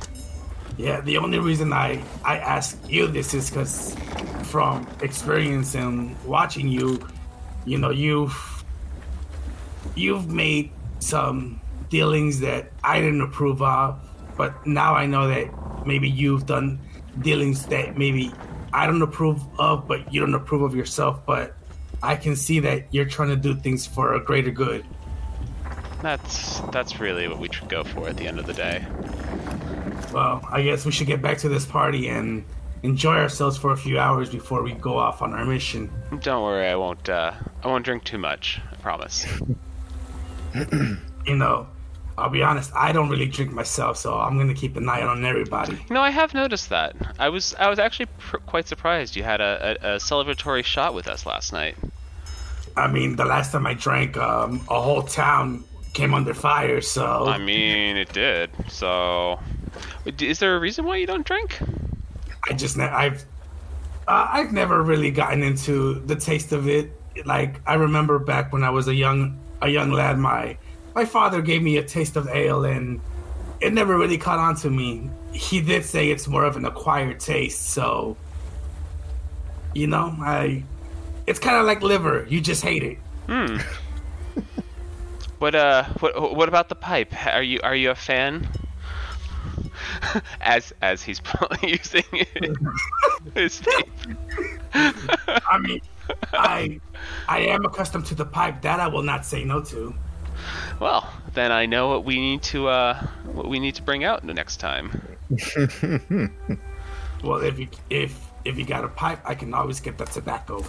Yeah, the only reason I I ask you this is because from experience and watching you, you know you've you've made some dealings that I didn't approve of, but now I know that maybe you've done dealings that maybe I don't approve of, but you don't approve of yourself. But I can see that you're trying to do things for a greater good. That's that's really what we should go for at the end of the day. Well, I guess we should get back to this party and enjoy ourselves for a few hours before we go off on our mission. Don't worry, I won't. Uh, I won't drink too much. I promise. You know, I'll be honest, I don't really drink myself, so I'm gonna keep an eye on everybody. No, I have noticed that. I was I was actually pr- quite surprised you had a, a, a celebratory shot with us last night. I mean, the last time I drank, um, a whole town came under fire, so I mean, it did. So, is there a reason why you don't drink? I just ne- I've uh, I've never really gotten into the taste of it. Like I remember back when I was a young a young lad, my my father gave me a taste of ale, and it never really caught on to me. He did say it's more of an acquired taste, so you know, I it's kind of like liver. You just hate it. Hmm. what uh, what what about the pipe? Are you are you a fan? as as he's probably using his face. I mean, I I am accustomed to the pipe. That I will not say no to. Well, then I know what we need to uh what we need to bring out the next time. Well, if you if if you got a pipe, I can always get the tobacco.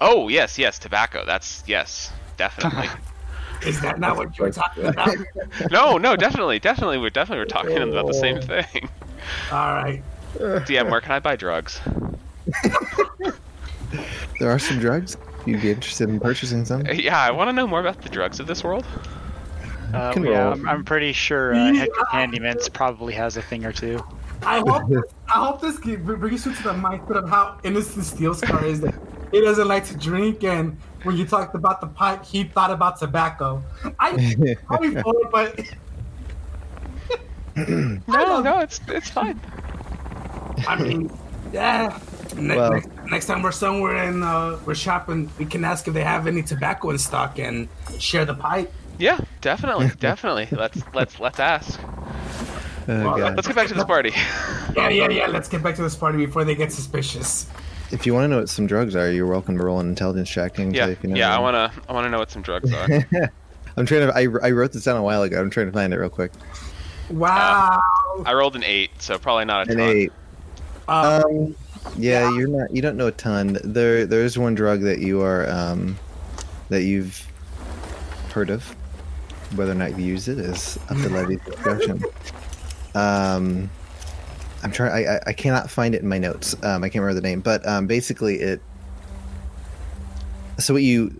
Oh yes, yes, tobacco. That's yes, definitely. Is that not what you were talking about? no, no, definitely, definitely, we're definitely we're talking about the same thing. All right. DM, where can I buy drugs? There are some drugs. You'd be interested in purchasing some? Yeah, I want to know more about the drugs of this world. Uh, yeah. I'm, I'm pretty sure uh, Hector Handyman's probably has a thing or two. I hope I hope this brings you to the mindset of how innocent Steel Scar is. That he doesn't like to drink, and when you talked about the pipe, he thought about tobacco. I probably for it, but No, no, it's it's fine. I mean, yeah. Ne- Well- next, next time we're somewhere and uh, we're shopping, we can ask if they have any tobacco in stock and share the pipe. Yeah, definitely, definitely. Let's let's let's ask. Oh, God. Let's get back to this party. Yeah, yeah, yeah. Let's get back to this party before they get suspicious. If you want to know what some drugs are, you're welcome to roll an intelligence check. and Yeah, you if you know yeah. I wanna I wanna know what some drugs are. I'm trying to. I, I wrote this down a while ago. I'm trying to find it real quick. Wow. I rolled an eight, so probably not a An ton. eight. Uh, Um, yeah, you're not. You don't know a ton. There, there is one drug that you are, um, that you've heard of. Whether or not you use it is up to Levy's discretion. Um, I'm trying. I, I cannot find it in my notes. Um, I can't remember the name, but um, basically it. So what you,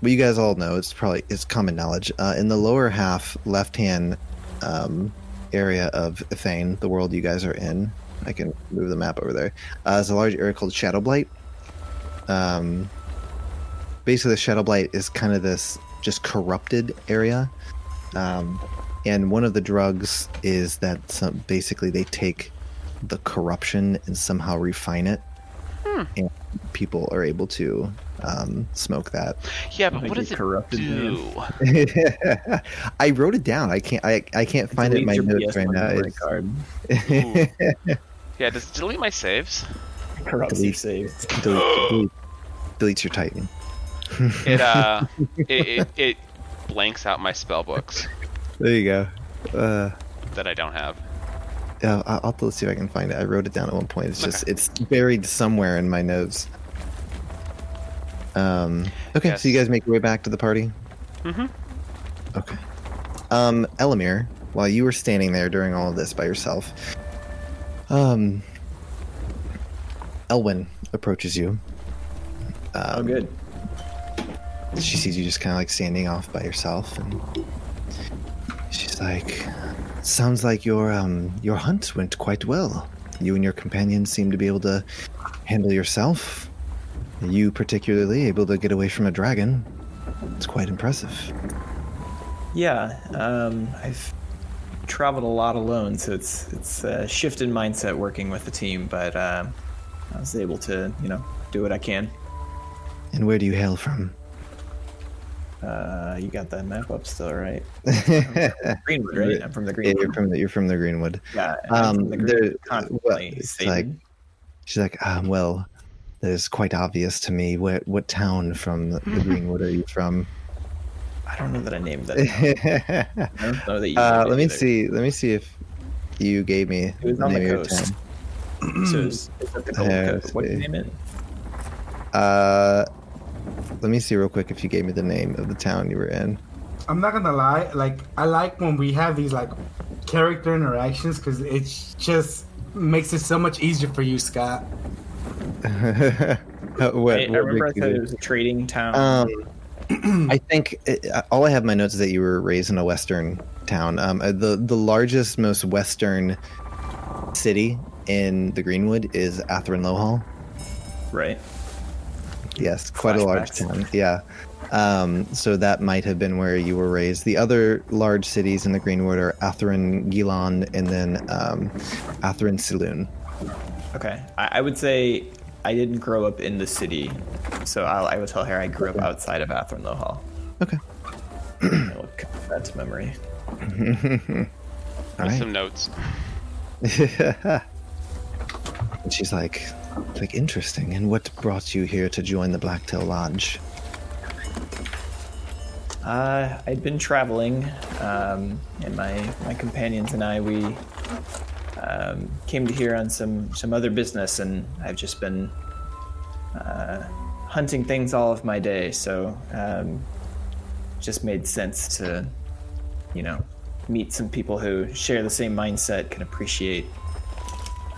what you guys all know, it's probably it's common knowledge. Uh, in the lower half left hand um, area of Thane, the world you guys are in, I can move the map over there. Uh, there's a large area called Shadow Blight. Um, basically, the Shadow Blight is kind of this just corrupted area. Um, and one of the drugs is that some, basically they take the corruption and somehow refine it and people are able to um, smoke that. Yeah, but think what you does it corrupted do? I wrote it down. I can't. I, I can't find it in my Delete notes right now. It's- card. Yeah, does it delete my saves? Corrupts Delete. your saves. delete, delete, deletes your Titan. It uh, it, it, it blanks out my spell books There you go. Uh, that I don't have. Yeah, I'll, I'll have to see if I can find it. I wrote it down at one point. It's just it's buried somewhere in my notes. Um. Okay, so you guys make your way back to the party. Mm-hmm. Okay. Um, Elamir, while you were standing there during all of this by yourself, um, Elwyn approaches you. Um, Oh, good. she sees you just kind of like standing off by yourself and she's like sounds like your um your hunt went quite well you and your companions seem to be able to handle yourself you particularly able to get away from a dragon it's quite impressive Yeah, um, I've traveled a lot alone, so it's it's a shift in mindset working with the team. But um, I was able to, you know, do what I can. and where do you hail from Uh, you got that map up still, right? Greenwood, right? I'm from the Yeah, Greenwood. you're from the, you're from the greenwood Yeah, um the Greenwood. well, it's Satan. like she's like um well that is quite obvious to me where what town from the, the greenwood are you from I don't know that I named that. I don't know that you. Uh, let me either. see. Let me see if you gave me It was the on name the of your coast. town. So is that the Gold Coast? What do you name it? Uh, let me see real quick if you gave me the name of the town you were in. I'm not gonna lie. Like I like when we have these like character interactions because it just makes it so much easier for you, Scott. Uh, what, I, I remember I makes thought it was a trading town. Um, I think it, all I have in my notes is that you were raised in a western town. Um, uh, the the largest, most western city in the Greenwood is Atherin Lohal. right. Yes, quite a large town. Yeah. Um, so that might have been where you were raised. The other large cities in the Greenwood are Atherin, Gilon, and then um, Atherin Saloon. Okay. I, I would say I didn't grow up in the city, so I'll, I would tell her I grew up outside of Atherin Hall. Okay. I'll commit that to memory. All With right. some notes. And she's like, like interesting. And what brought you here to join the Blacktail Lodge? Uh, I'd been traveling, um, and my, my companions and I, we um, came to here on some, some other business, and I've just been uh, hunting things all of my day, so um, just made sense to, you know, meet some people who share the same mindset, can appreciate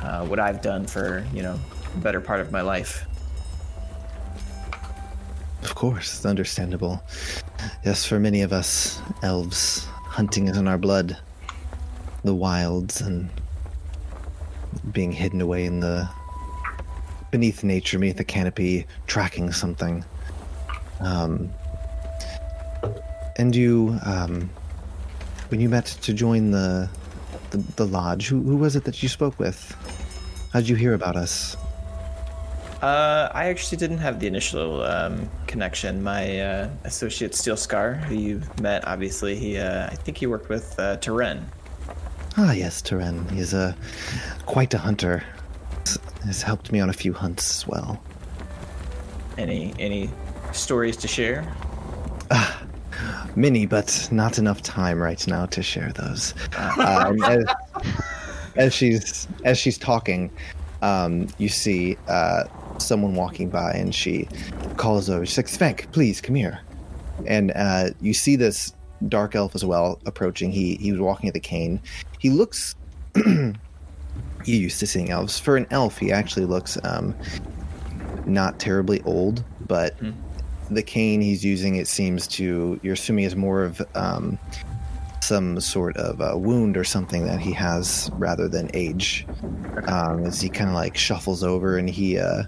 uh, what I've done for, you know, better part of my life. Of course, it's understandable. Yes, for many of us elves, hunting is in our blood. The wilds and being hidden away in the beneath nature, beneath the canopy, tracking something. Um, and you, um, when you met to join the the, the lodge, who, who was it that you spoke with? How did you hear about us? Uh, I actually didn't have the initial um, connection. My uh, associate Steel Scar, who you met, obviously, he uh, I think he worked with uh, Teren. Ah, yes, Teren. He's a quite a hunter. Has- helped me on a few hunts as well. Any any stories to share? Many, but not enough time right now to share those. Um, as, as she's as she's talking, um, you see uh, someone walking by, and she calls over. She's like, "Svenk, please come here." And uh, you see this dark elf as well approaching. He he was walking at the cane. He looks. you used to seeing elves. For an elf, he actually looks um, not terribly old, but the cane he's using, it seems to you're assuming is more of um, some sort of uh, wound or something that he has rather than age. Um, as he kind of like shuffles over and he uh,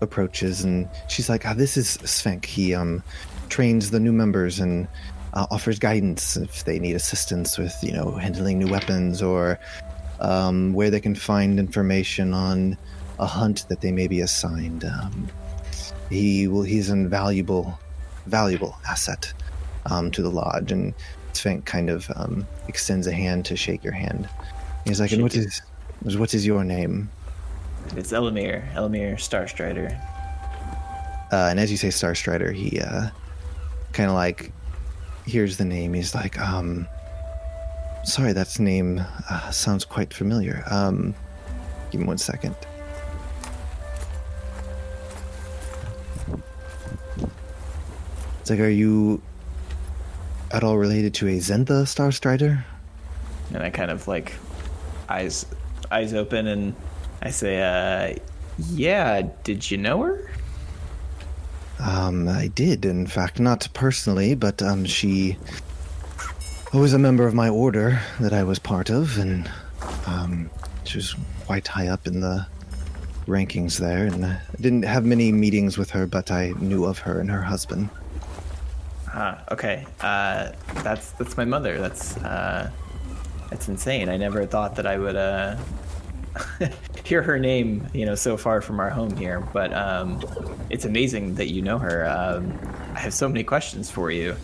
approaches, and she's like, ah, "This is Svenk. He um, trains the new members and uh, offers guidance if they need assistance with you know handling new weapons or um, where they can find information on a hunt that they may be assigned. Um, he will. He's an valuable, valuable asset um, to the lodge, and Svenk kind of um, extends a hand to shake your hand. He's like, "And what Shake is, what is your name?" It's Elamir, Elamir Starstrider. Uh, and as you say Starstrider, he uh, kind of like hears the name. He's like, um, sorry, that name uh, sounds quite familiar. Um, give me one second. It's like, are you at all related to a Zentha Starstrider? And I kind of like eyes eyes open and I say, uh, yeah, did you know her? Um, I did, in fact, not personally, but um, she was a member of my order that I was part of, and um, she was quite high up in the rankings there. And I didn't have many meetings with her, but I knew of her and her husband. Ah, okay. Uh, that's that's my mother. That's uh, that's insane. I never thought that I would uh, hear her name, you know, so far from our home here. But um, it's amazing that you know her. Um, I have so many questions for you.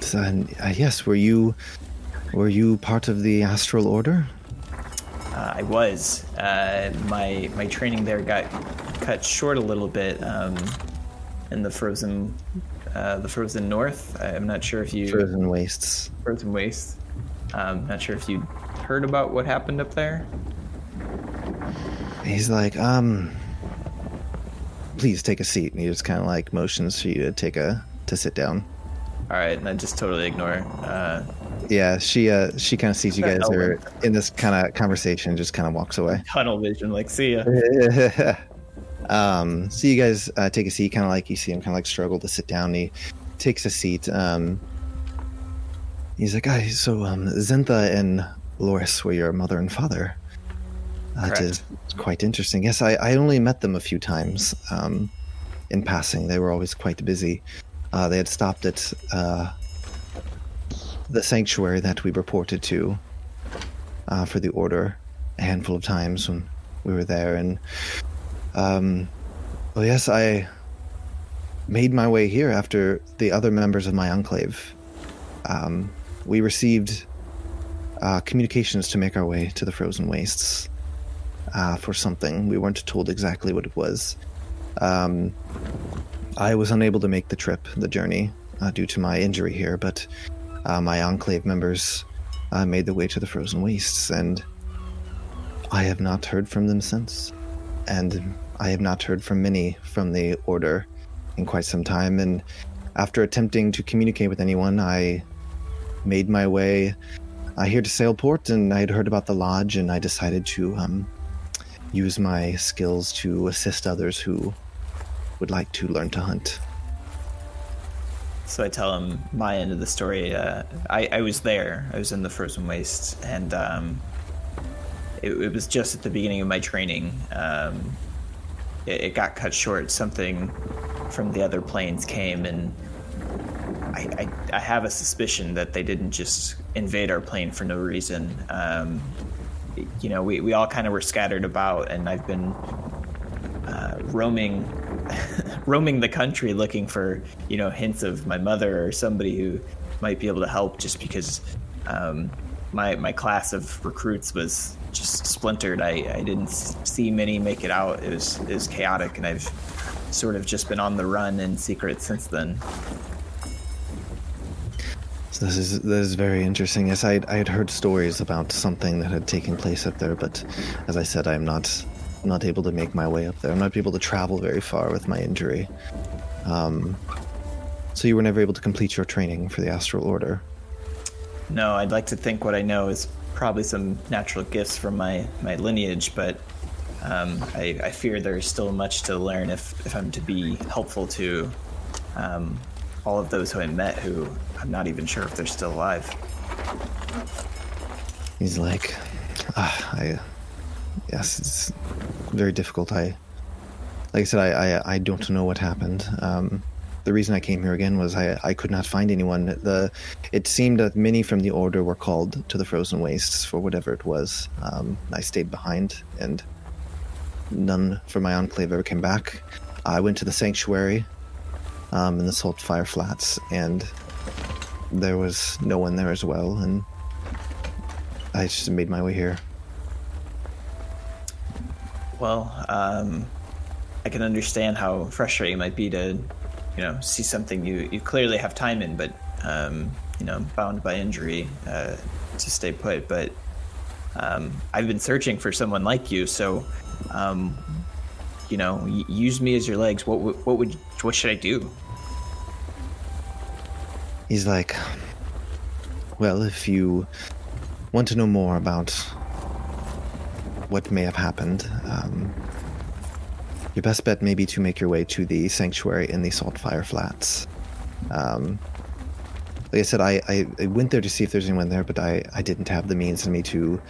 So, uh, yes, were you were you part of the Astral Order? Uh, I was. Uh, my my training there got cut short a little bit um, in the frozen uh, the frozen north. I'm not sure if you Frozen Wastes. frozen waste. Um, not sure if you heard about what happened up there. He's like, um, please take a seat. And he just kind of like motions for you to take a to sit down. All right, and I just totally ignore. Uh, Yeah, she uh she kind of sees you guys are in this kind of conversation, just kind of walks away. tunnel vision, like see ya. um, so you guys uh, take a seat, kind of like you see him kind of like struggle to sit down. He takes a seat. Um, he's like, "Guys, so um, Zentha and Loris were your mother and father. That is quite interesting. Yes, I, I only met them a few times um, in passing. They were always quite busy. Uh, they had stopped at uh, the sanctuary that we reported to uh, for the order a handful of times when we were there, and um, well, yes, I made my way here after the other members of my enclave. Um, we received uh, communications to make our way to the frozen wastes uh, for something. We weren't told exactly what it was. Um, I was unable to make the trip, the journey, uh, due to my injury here, but uh, my enclave members uh, made their way to the frozen wastes, and I have not heard from them since. And I have not heard from many from the Order in quite some time. And after attempting to communicate with anyone, I made my way uh, here to Sailport, and I had heard about the lodge, and I decided to um, use my skills to assist others who would like to learn to hunt. So I tell him my end of the story. Uh, I, I was there. I was in the frozen waste, and um, it, it was just at the beginning of my training. Um, it, it got cut short. Something from the other planes came, and I, I, I have a suspicion that they didn't just invade our plane for no reason. Um, you know, we, we all kind of were scattered about, and I've been uh, roaming roaming the country looking for you know hints of my mother or somebody who might be able to help just because um, my my class of recruits was just splintered. I, I didn't see many make it out. It was it was chaotic and I've sort of just been on the run in secret since then this is this is very interesting. Yes, I I had heard stories about something that had taken place up there, but as I said, I'm not not able to make my way up there. I'm not able to travel very far with my injury. Um, so you were never able to complete your training for the Astral Order. no I'd like to think what I know is probably some natural gifts from my my lineage but um, I, I fear there's still much to learn if, if I'm to be helpful to um, all of those who I met who I'm not even sure if they're still alive. He's like, ah, I, yes, it's very difficult. I, like I said, I, I, I don't know what happened. Um, the reason I came here again was I, I could not find anyone. The, it seemed that many from the order were called to the frozen wastes for whatever it was. Um, I stayed behind, and none from my enclave ever came back. I went to the sanctuary um, in the Salt Fire Flats, and there was no one there as well. And I just made my way here. Well, um, I can understand how frustrating it might be to, you know, see something you, you clearly have time in, but, um, you know, bound by injury uh, to stay put. But um, I've been searching for someone like you, so, um, you know, use me as your legs. What, what would what should I do? He's like, Well, if you want to know more about what may have happened, um, your best bet may be to make your way to the sanctuary in the Saltfire Flats. Um, like I said, I, I, I went there to see if there's anyone there, but I, I didn't have the means in me to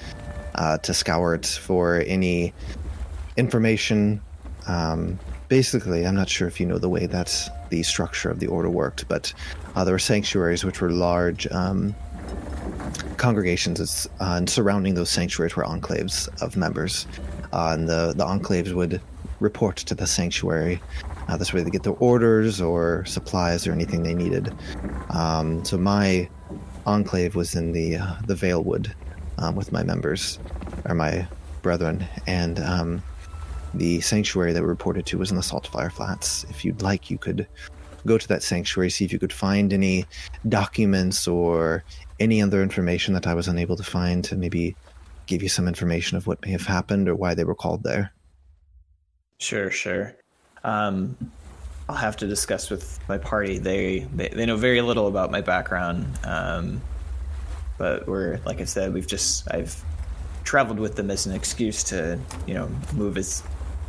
uh, to scour it for any information. Um, basically, I'm not sure if you know the way that the structure of the order worked, but uh, there were sanctuaries which were large um, congregations, uh, and surrounding those sanctuaries were enclaves of members, uh, and the the enclaves would report to the sanctuary. Uh, this way, they get their orders or supplies or anything they needed. Um, so my enclave was in the uh, the Valewood um, with my members or my brethren, and um, the sanctuary that we reported to was in the Saltfire Flats. If you'd like, you could go to that sanctuary, see if you could find any documents or any other information that I was unable to find to maybe give you some information of what may have happened or why they were called there. Sure, sure. Um, I'll have to discuss with my party. They they, they know very little about my background, um, but we're like I said, we've just I've traveled with them as an excuse to you know move as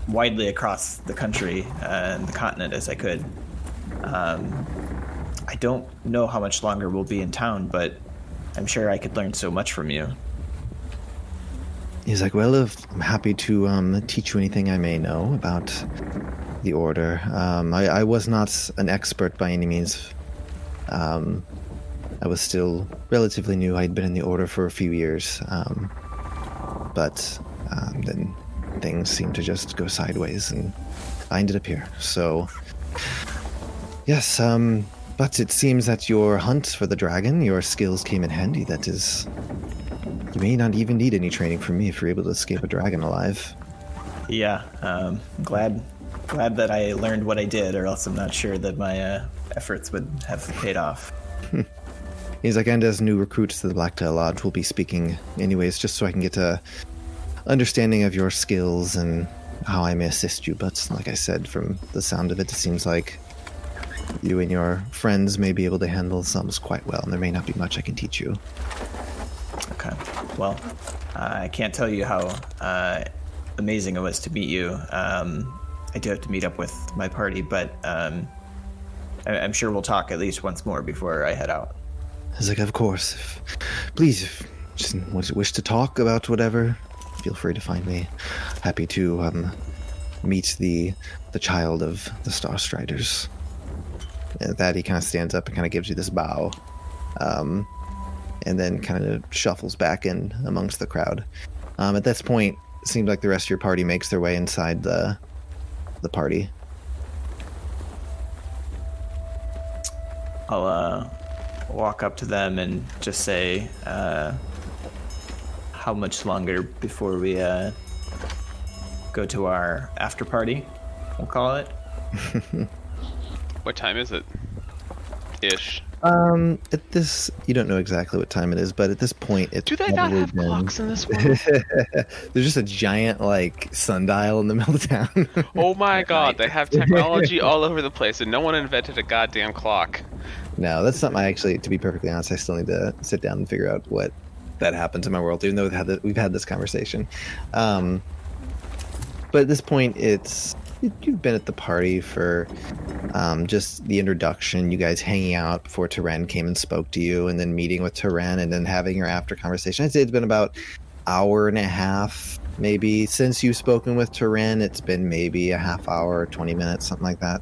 widely across the country uh, and the continent as I could. Um, I don't know how much longer we'll be in town, but I'm sure I could learn so much from you. He's like, Well, if I'm happy to um, teach you anything I may know about the order. Um, I, I was not an expert by any means. Um, I was still relatively new. I'd been in the order for a few years. Um, but um, then things seemed to just go sideways, and I ended up here. So, yes, um, but it seems that your hunt for the dragon, your skills came in handy. That is you may not even need any training from me if you're able to escape a dragon alive. Yeah, um, glad glad that I learned what I did, or else I'm not sure that my uh, efforts would have paid off. He's like, and as new recruits to the Blacktail Lodge, we'll be speaking anyways, just so I can get a understanding of your skills and how I may assist you. But like I said, from the sound of it, it seems like you and your friends may be able to handle sums quite well, and there may not be much I can teach you. Okay. Well, uh, I can't tell you how uh, amazing it was to meet you. Um, I do have to meet up with my party, but um, I- I'm sure we'll talk at least once more before I head out. He's like, of course. If, please, if you just wish to talk about whatever, feel free to find me. Happy to um, meet the the child of the Star Striders. At that he kind of stands up and kind of gives you this bow, um, and then kind of shuffles back in amongst the crowd. Um, at this point, it seems like the rest of your party makes their way inside the the party. I'll uh, walk up to them and just say, uh, "How much longer before we uh, go to our after party?" We'll call it. What time is it? Ish. Um, at this, you don't know exactly what time it is, but at this point, it's Do they not have been- clocks in this world? There's just a giant like sundial in the middle of town. oh my god, they have technology all over the place, and no one invented a goddamn clock. no, that's something I actually, to be perfectly honest, I still need to sit down and figure out what that happens in my world. Even though we've had the, we've had this conversation, um, but at this point, it's you've been at the party for um, just the introduction, you guys hanging out before Taren came and spoke to you, and then meeting with Taren, and then having your after conversation. I'd say it's been about hour and a half, maybe since you've spoken with Taren. It's been maybe a half hour, twenty minutes, something like that.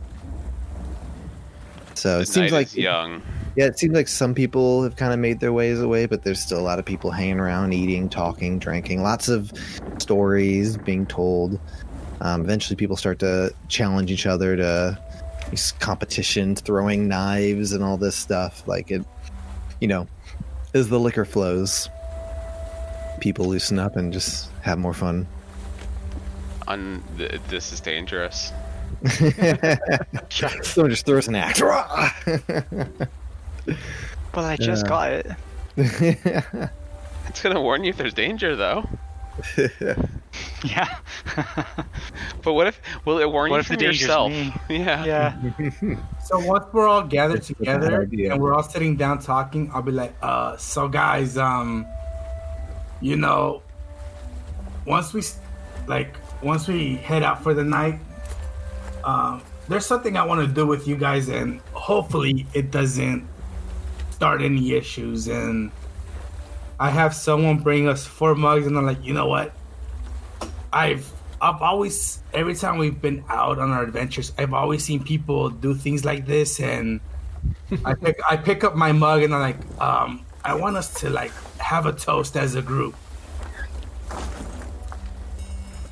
So it The seems like young. yeah, it seems like some people have kind of made their ways away, but there's still a lot of people hanging around, eating, talking, drinking, lots of stories being told. Um, eventually, people start to challenge each other to these competitions, throwing knives and all this stuff. Like it, you know, as the liquor flows, people loosen up and just have more fun. On th- this is dangerous. Someone just throws an axe. Well, I just Yeah. got it. It's gonna warn you if there's danger, though. Yeah. But what if? Will it warn What you if the from danger's yourself? me? Yeah. yeah. So once we're all gathered That's together and we're all sitting down talking, I'll be like, uh, so guys, um, you know, once we, like, once we head out for the night, um, there's something I want to do with you guys, and hopefully it doesn't start any issues. And I have someone bring us four mugs, and I'm like, you know what? I've I've always every time we've been out on our adventures, I've always seen people do things like this, and I pick I pick up my mug and I'm like, um, I want us to like have a toast as a group,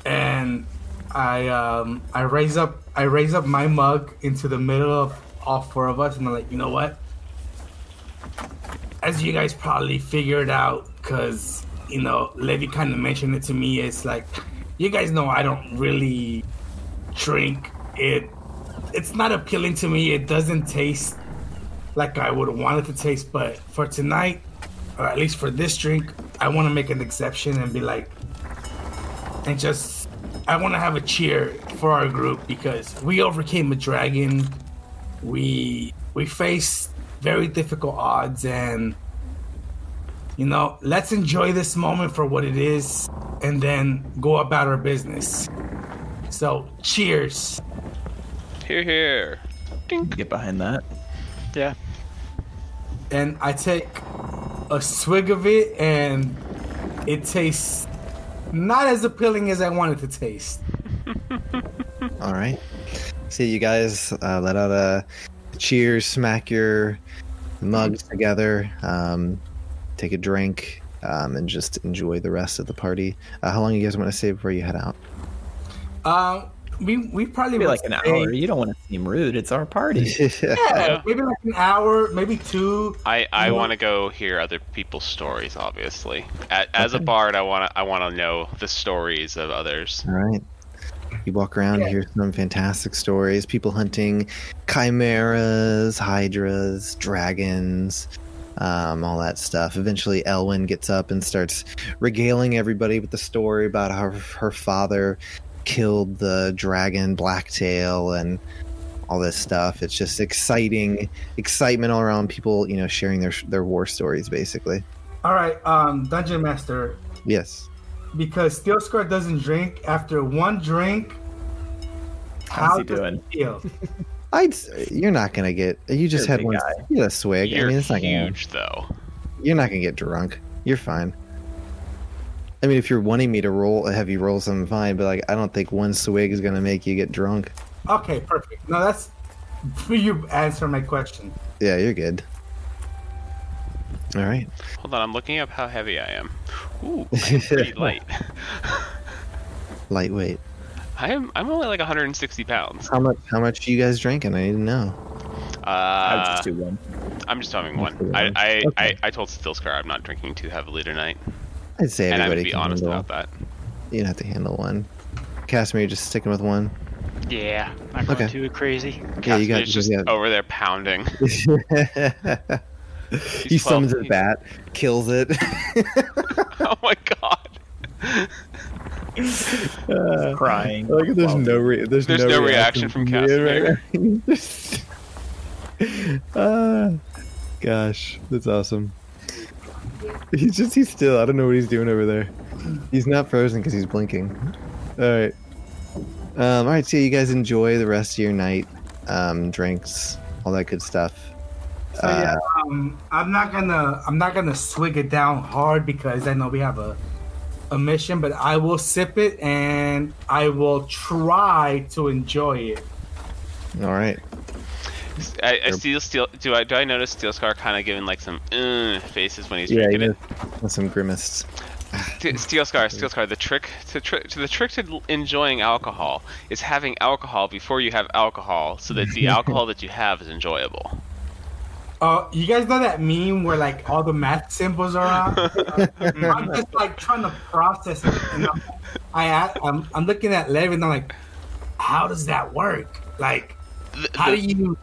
and I um I raise up I raise up my mug into the middle of all four of us, and I'm like, you know what? As you guys probably figured out, because you know, Levy kind of mentioned it to me. It's like, you guys know I don't really drink. It, it's not appealing to me. It doesn't taste like I would want it to taste. But for tonight, or at least for this drink, I want to make an exception and be like, and just, I want to have a cheer for our group because we overcame a dragon. We we faced very difficult odds and you know, let's enjoy this moment for what it is and then go about our business. So, cheers. Here, here. Dink. Get behind that. Yeah. And I take a swig of it and it tastes not as appealing as I want it to taste. All right. See, you guys uh, let out a cheers, smack your mugs together, um, take a drink, um, and just enjoy the rest of the party. Uh, how long you guys want to stay before you head out? Um, we we probably Maybe like an say- hour. You don't want to seem rude. It's our party. Yeah, maybe like an hour, maybe two. I, I want to go hear other people's stories. Obviously, A as a bard, I want to I want to know the stories of others. All right. You walk around, Yeah. hear some fantastic stories. People hunting chimeras, hydras, dragons, um, all that stuff. Eventually, Elwyn gets up and starts regaling everybody with the story about how her father killed the dragon Blacktail and all this stuff. It's just exciting, excitement all around. People, you know, sharing their their war stories, basically. All right, um, Dungeon Master, Yes. Because Steel Scar doesn't drink. After one drink, How's how he doing? it? I'd. You're not gonna get. You just You're had one. guy. You had a swig. You're I mean, it's not gonna. huge, though. You're not gonna get drunk. You're fine. I mean, if you're wanting me to roll a heavy roll, some fine. But like, I don't think one swig is gonna make you get drunk. Okay, perfect. No, that's you answer my question. Yeah, you're good. All right. Hold on, I'm looking up how heavy I am. Ooh, I'm pretty light. Lightweight. I am I'm only like 160 pounds. How much? How much are you guys drinking? I need to know. I would Uh, just do one. I'm just having Let's one. I one. I, Okay. I, I told Steel Scar I'm not drinking too heavily tonight, I'd say and I'm everybody be can honest handle. about that. You don't have to handle one. Casimir, you're just sticking with one. Yeah. I'm going Okay. too crazy. Yeah, you got. Just you got- over there pounding. he summons twelve- his bat, kills it. Oh my god. Crying. Like there's no re- there's, There's no reaction from me right now. Ah, gosh, that's awesome. He's just he's still. I don't know what he's doing over there. He's not frozen because he's blinking. All right. Um, all right. So you guys enjoy the rest of your night. Um, drinks, all that good stuff. So yeah, um, I'm not gonna I'm not gonna swig it down hard because I know we have a a mission, but I will sip it and I will try to enjoy it. All right. I, I see Steel. Do I do I notice Steelscar kind of giving like some uh, faces when he's Yeah, drinking you it? with some grimace. St- Steelscar, Steelscar. The trick to, tri- to the trick to enjoying alcohol is having alcohol before you have alcohol, so that the alcohol that you have is enjoyable. Uh, you guys know that meme where like all the math symbols are on? I'm just like trying to process it. And I'm, I, a- I'm, I'm looking at Lev and I'm like, how does that work? Like, how do you,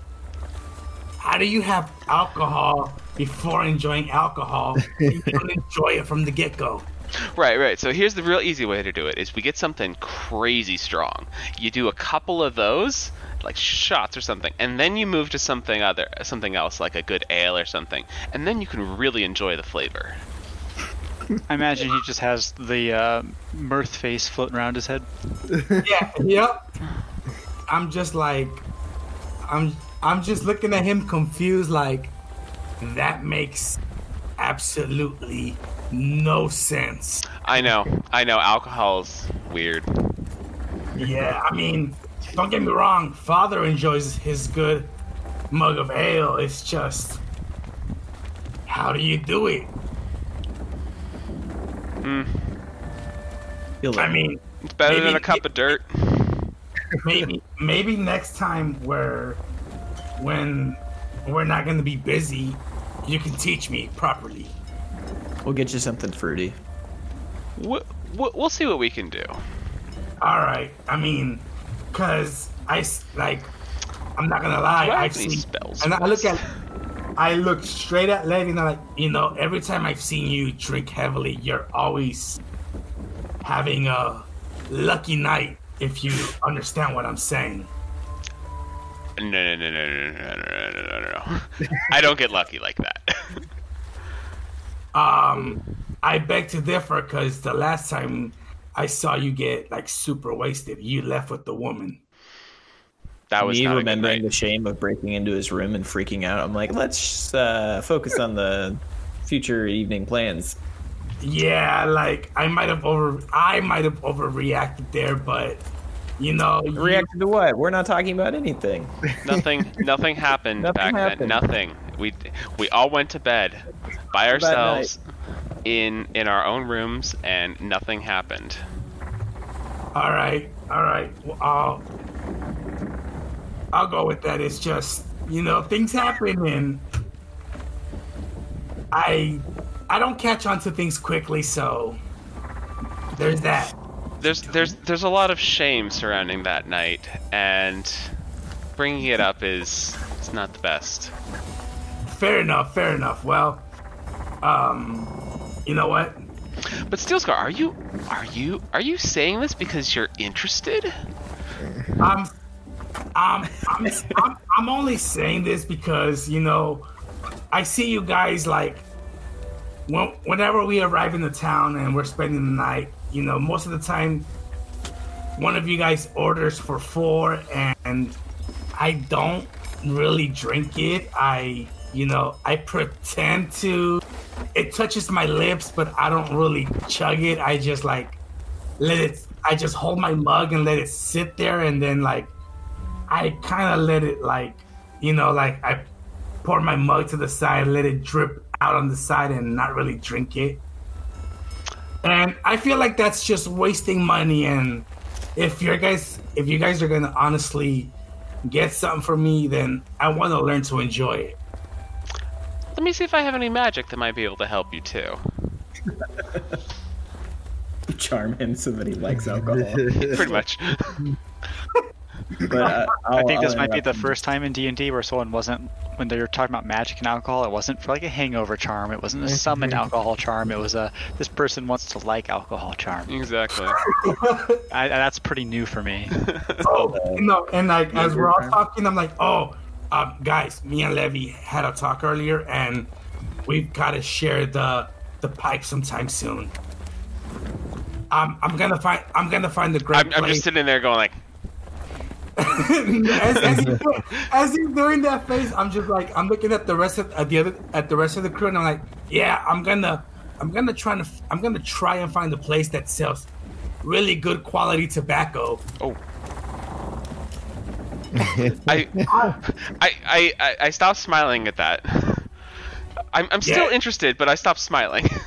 how do you have alcohol before enjoying alcohol? you don't enjoy it from the get go. Right, right. So here's the real easy way to do it: is we get something crazy strong. You do a couple of those, like shots or something, and then you move to something other, something else, like a good ale or something, and then you can really enjoy the flavor. I imagine he just has the uh, mirth face floating around his head. Yeah, yep. I'm just like, I'm, I'm just looking at him confused. Like, that makes absolutely no sense. I know, I know. Alcohol's weird. Yeah, I mean, don't get me wrong. Father enjoys his good mug of ale. It's just, how do you do it? Hmm. Feel I mean, It's better than a cup of dirt. maybe, maybe next time where, when we're not going to be busy, you can teach me properly. we'll get you something fruity. We- we- We'll see what we can do. All right. I mean, cause I like, I'm not gonna lie. I have seen, spells and I look at, I look straight at Levy, and I'm like, you know, every time I've seen you drink heavily, you're always having a lucky night. If you understand what I'm saying. No, no, no, no, no, no, no, no, no, no, no. I don't get lucky like that. Um, I beg to differ, cause the last time I saw you get like super wasted, you left with the woman. That was Me not remembering the shame of breaking into his room and freaking out. I'm like, let's uh, focus on the future evening plans. Yeah, like I might have over, I might have overreacted there, but you know, you- Reacted to what? We're not talking about anything. Nothing, nothing happened Nothing back happened. then. Nothing. We we all went to bed by ourselves in in our own rooms, and nothing happened. All right, all right. Well, I'll I'll go with that. It's just you know things happen, and I I don't catch on to things quickly, so there's that. There's there's there's a lot of shame surrounding that night, and bringing it up is it's not the best. Fair enough. Fair enough. Well, um, you know what? But Steelscar, are you are you are you saying this because you're interested? I'm, I'm, I'm, I'm, I'm only saying this because you know, I see you guys like, when, whenever we arrive in the town and we're spending the night, you know, most of the time, one of you guys orders for four, and I don't really drink it. I, you know, I pretend to. It touches my lips, but I don't really chug it. I just like let it I just hold my mug and let it sit there and then like I kind of let it like you know like I pour my mug to the side let it drip out on the side and not really drink it and I feel like that's just wasting money and if you guys if you guys are gonna honestly get something for me then I want to learn to enjoy it Let me see if I have any magic that might be able to help you too. Charm him so that he likes alcohol. Pretty much. but uh, I think this might be the him. first time in D and D where someone wasn't when they were talking about magic and alcohol. It wasn't for like a hangover charm. It wasn't a summoned alcohol charm. It was a this person wants to like alcohol charm. exactly. I, that's pretty new for me. Oh, no, and like as we're all turn. talking, I'm like, oh, uh, guys, me and Levy had a talk earlier, and we've got to share the the pipe sometime soon. I'm I'm gonna find I'm gonna find the great I'm, I'm just sitting there going like, as, as, he's, doing- as he's doing that face, I'm just like I'm looking at the rest of at the other at the rest of the crew, and I'm like, yeah, I'm gonna I'm gonna try to I'm gonna try and find a place that sells really good quality tobacco. oh. I, I, I, I, I stopped smiling at that. I'm, I'm still Yeah. interested, but I stopped smiling.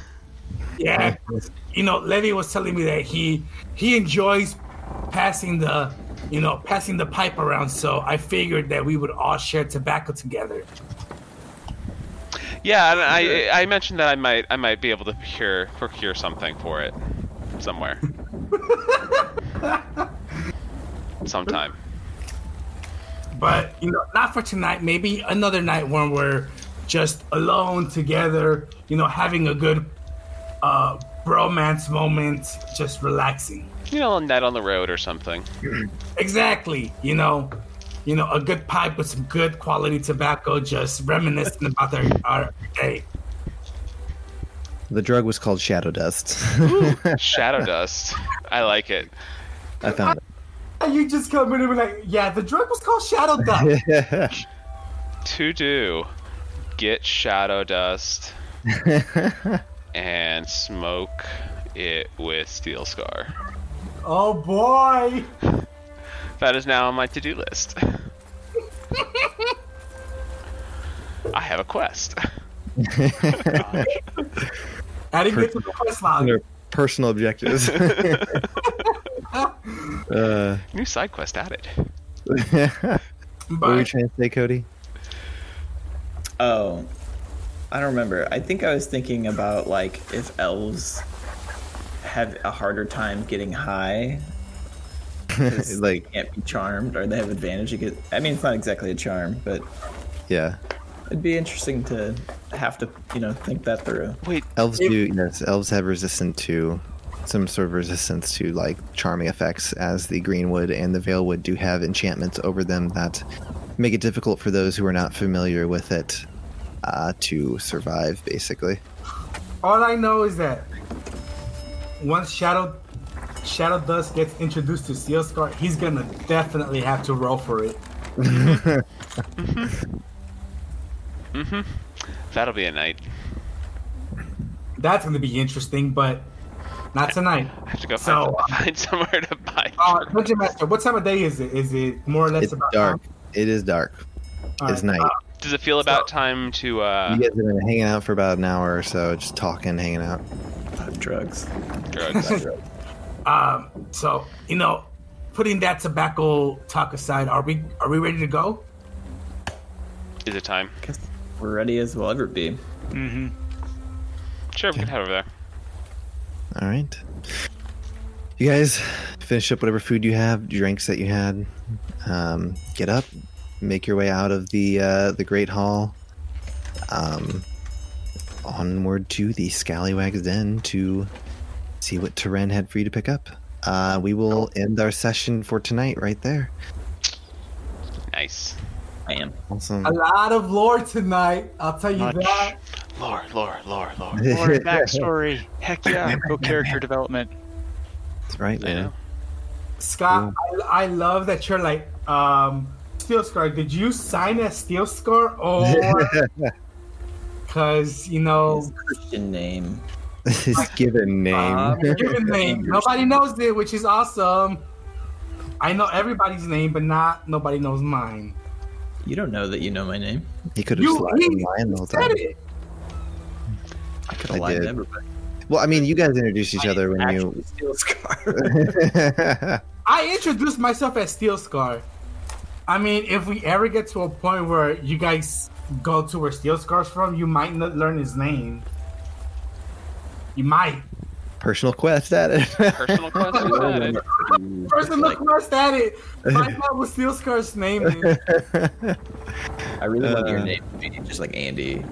Yeah, you know, Levy was telling me that he he enjoys passing the you know passing the pipe around. So I figured that we would all share tobacco together. Yeah, and I I mentioned that I might I might be able to procure procure something for it somewhere. Sometime. But you know, not for tonight. Maybe another night when we're just alone together. You know, having a good uh, bromance moment, just relaxing. You know, a night on the road or something. Exactly. You know, you know, a good pipe with some good quality tobacco, just reminiscing about our, our day. The drug was called Shadow Dust. Shadow dust. I like it. I found And you just come in and be like, yeah, the drug was called Shadow Dust. To do, get shadow dust and smoke it with Steel Scar. oh boy. That is now on my to-do list. I have a quest. Adding it to the quest log. Personal objectives. uh, New side quest added. what were you trying to say, Cody? Oh, I don't remember. I think I was thinking about like if elves have a harder time getting high. Like- they can't be charmed, or they have advantage. Against, I mean, it's not exactly a charm, but Yeah, it'd be interesting to have to, you know, think that through. Wait, elves do. Yes, elves have resistance to some sort of resistance to like charming effects, as the greenwood and the valewood do have enchantments over them that make it difficult for those who are not familiar with it uh, to survive. Basically, all I know is that once Shadow Shadow Dust gets introduced to Steel Scar, he's gonna definitely have to roll for it. that'll be a night. That's gonna be interesting, but not tonight. I have to go So, find, find somewhere to buy. Uh, Dungeon Master, what time of day is it? Is it more or less it's about dark. It is dark. All It's right. night. Does it feel about time to uh, You guys have been hanging out for about an hour or so, just talking, hanging out. Uh, drugs. drugs? Um, so you know, putting that tobacco talk aside, are we are we ready to go? Is it time? Guess we're ready as we'll ever be. Mm-hmm. Sure, we can head over there. All right. You guys finish up whatever food you have, drinks that you had. Um, get up, make your way out of the uh, the Great Hall. Um, onward to the Scallywag's Den to see what Taren had for you to pick up. Uh, we will end our session for tonight right there. Nice. I am. Awesome. A lot of lore tonight. I'll tell you Much. that. Lore, lore, lore, lore. Or backstory. Heck yeah. Go character development. That's right, I man. know. Scott, I, I love that you're like um, Steel Scar. Did you sign as Steel Scar or? Because you know, His Christian name. His given name. um, given name, nobody knows it, which is awesome. I know everybody's name, but not nobody knows mine. You don't know that you know my name. he could have You just lied and he the whole time. it. I could have lied to did. everybody. Well, I mean, you guys introduced each other when you. Steel Scar. I introduced myself as Steel Scar. I mean, if we ever get to a point where you guys go to where Steel Scar's from, you might not learn his name. You might. Personal quest at it. Personal quest is added. Person look quest at it. Find out what Steel Scar's name is. I really want your Uh, name to be just like Andy.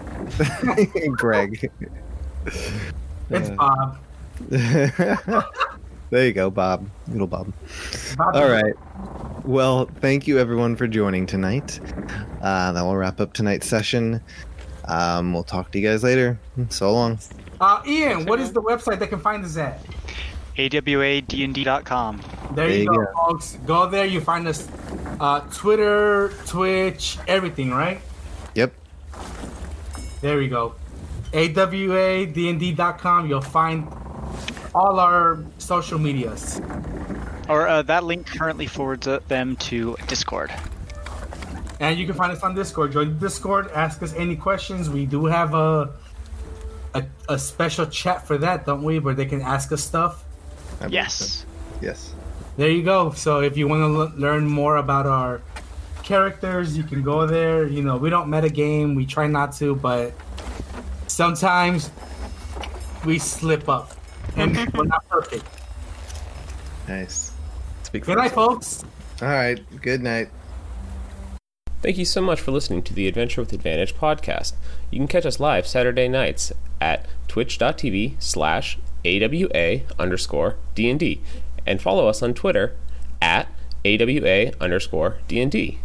Greg. It's Bob. there you go, Bob. Little Bob. Bob All right. Well, thank you everyone for joining tonight. Uh, that will wrap up tonight's session. Um, we'll talk to you guys later. So long. Uh, Ian, what is the website they can find us at? awadnd.com. There, There you you go, go. folks. Go there. You find us uh, Twitter, Twitch, everything, right? Yep. There we go. awadnd.com. You'll find all our social medias. Or uh, that link currently forwards them to Discord. And you can find us on Discord. Join the Discord. Ask us any questions. We do have a a, a special chat for that, don't we? Where they can ask us stuff. I Yes. Yes. There you go. So if you want to l- learn more about our characters, you can go there. You know, we don't metagame. We try not to, but sometimes we slip up, and we're not perfect. Nice. Speak Good night, folks. All right. Good night. Thank you so much for listening to the Adventure with Advantage podcast. You can catch us live Saturday nights at twitch.tv slash AWA underscore DND and follow us on Twitter at AWA underscore DND.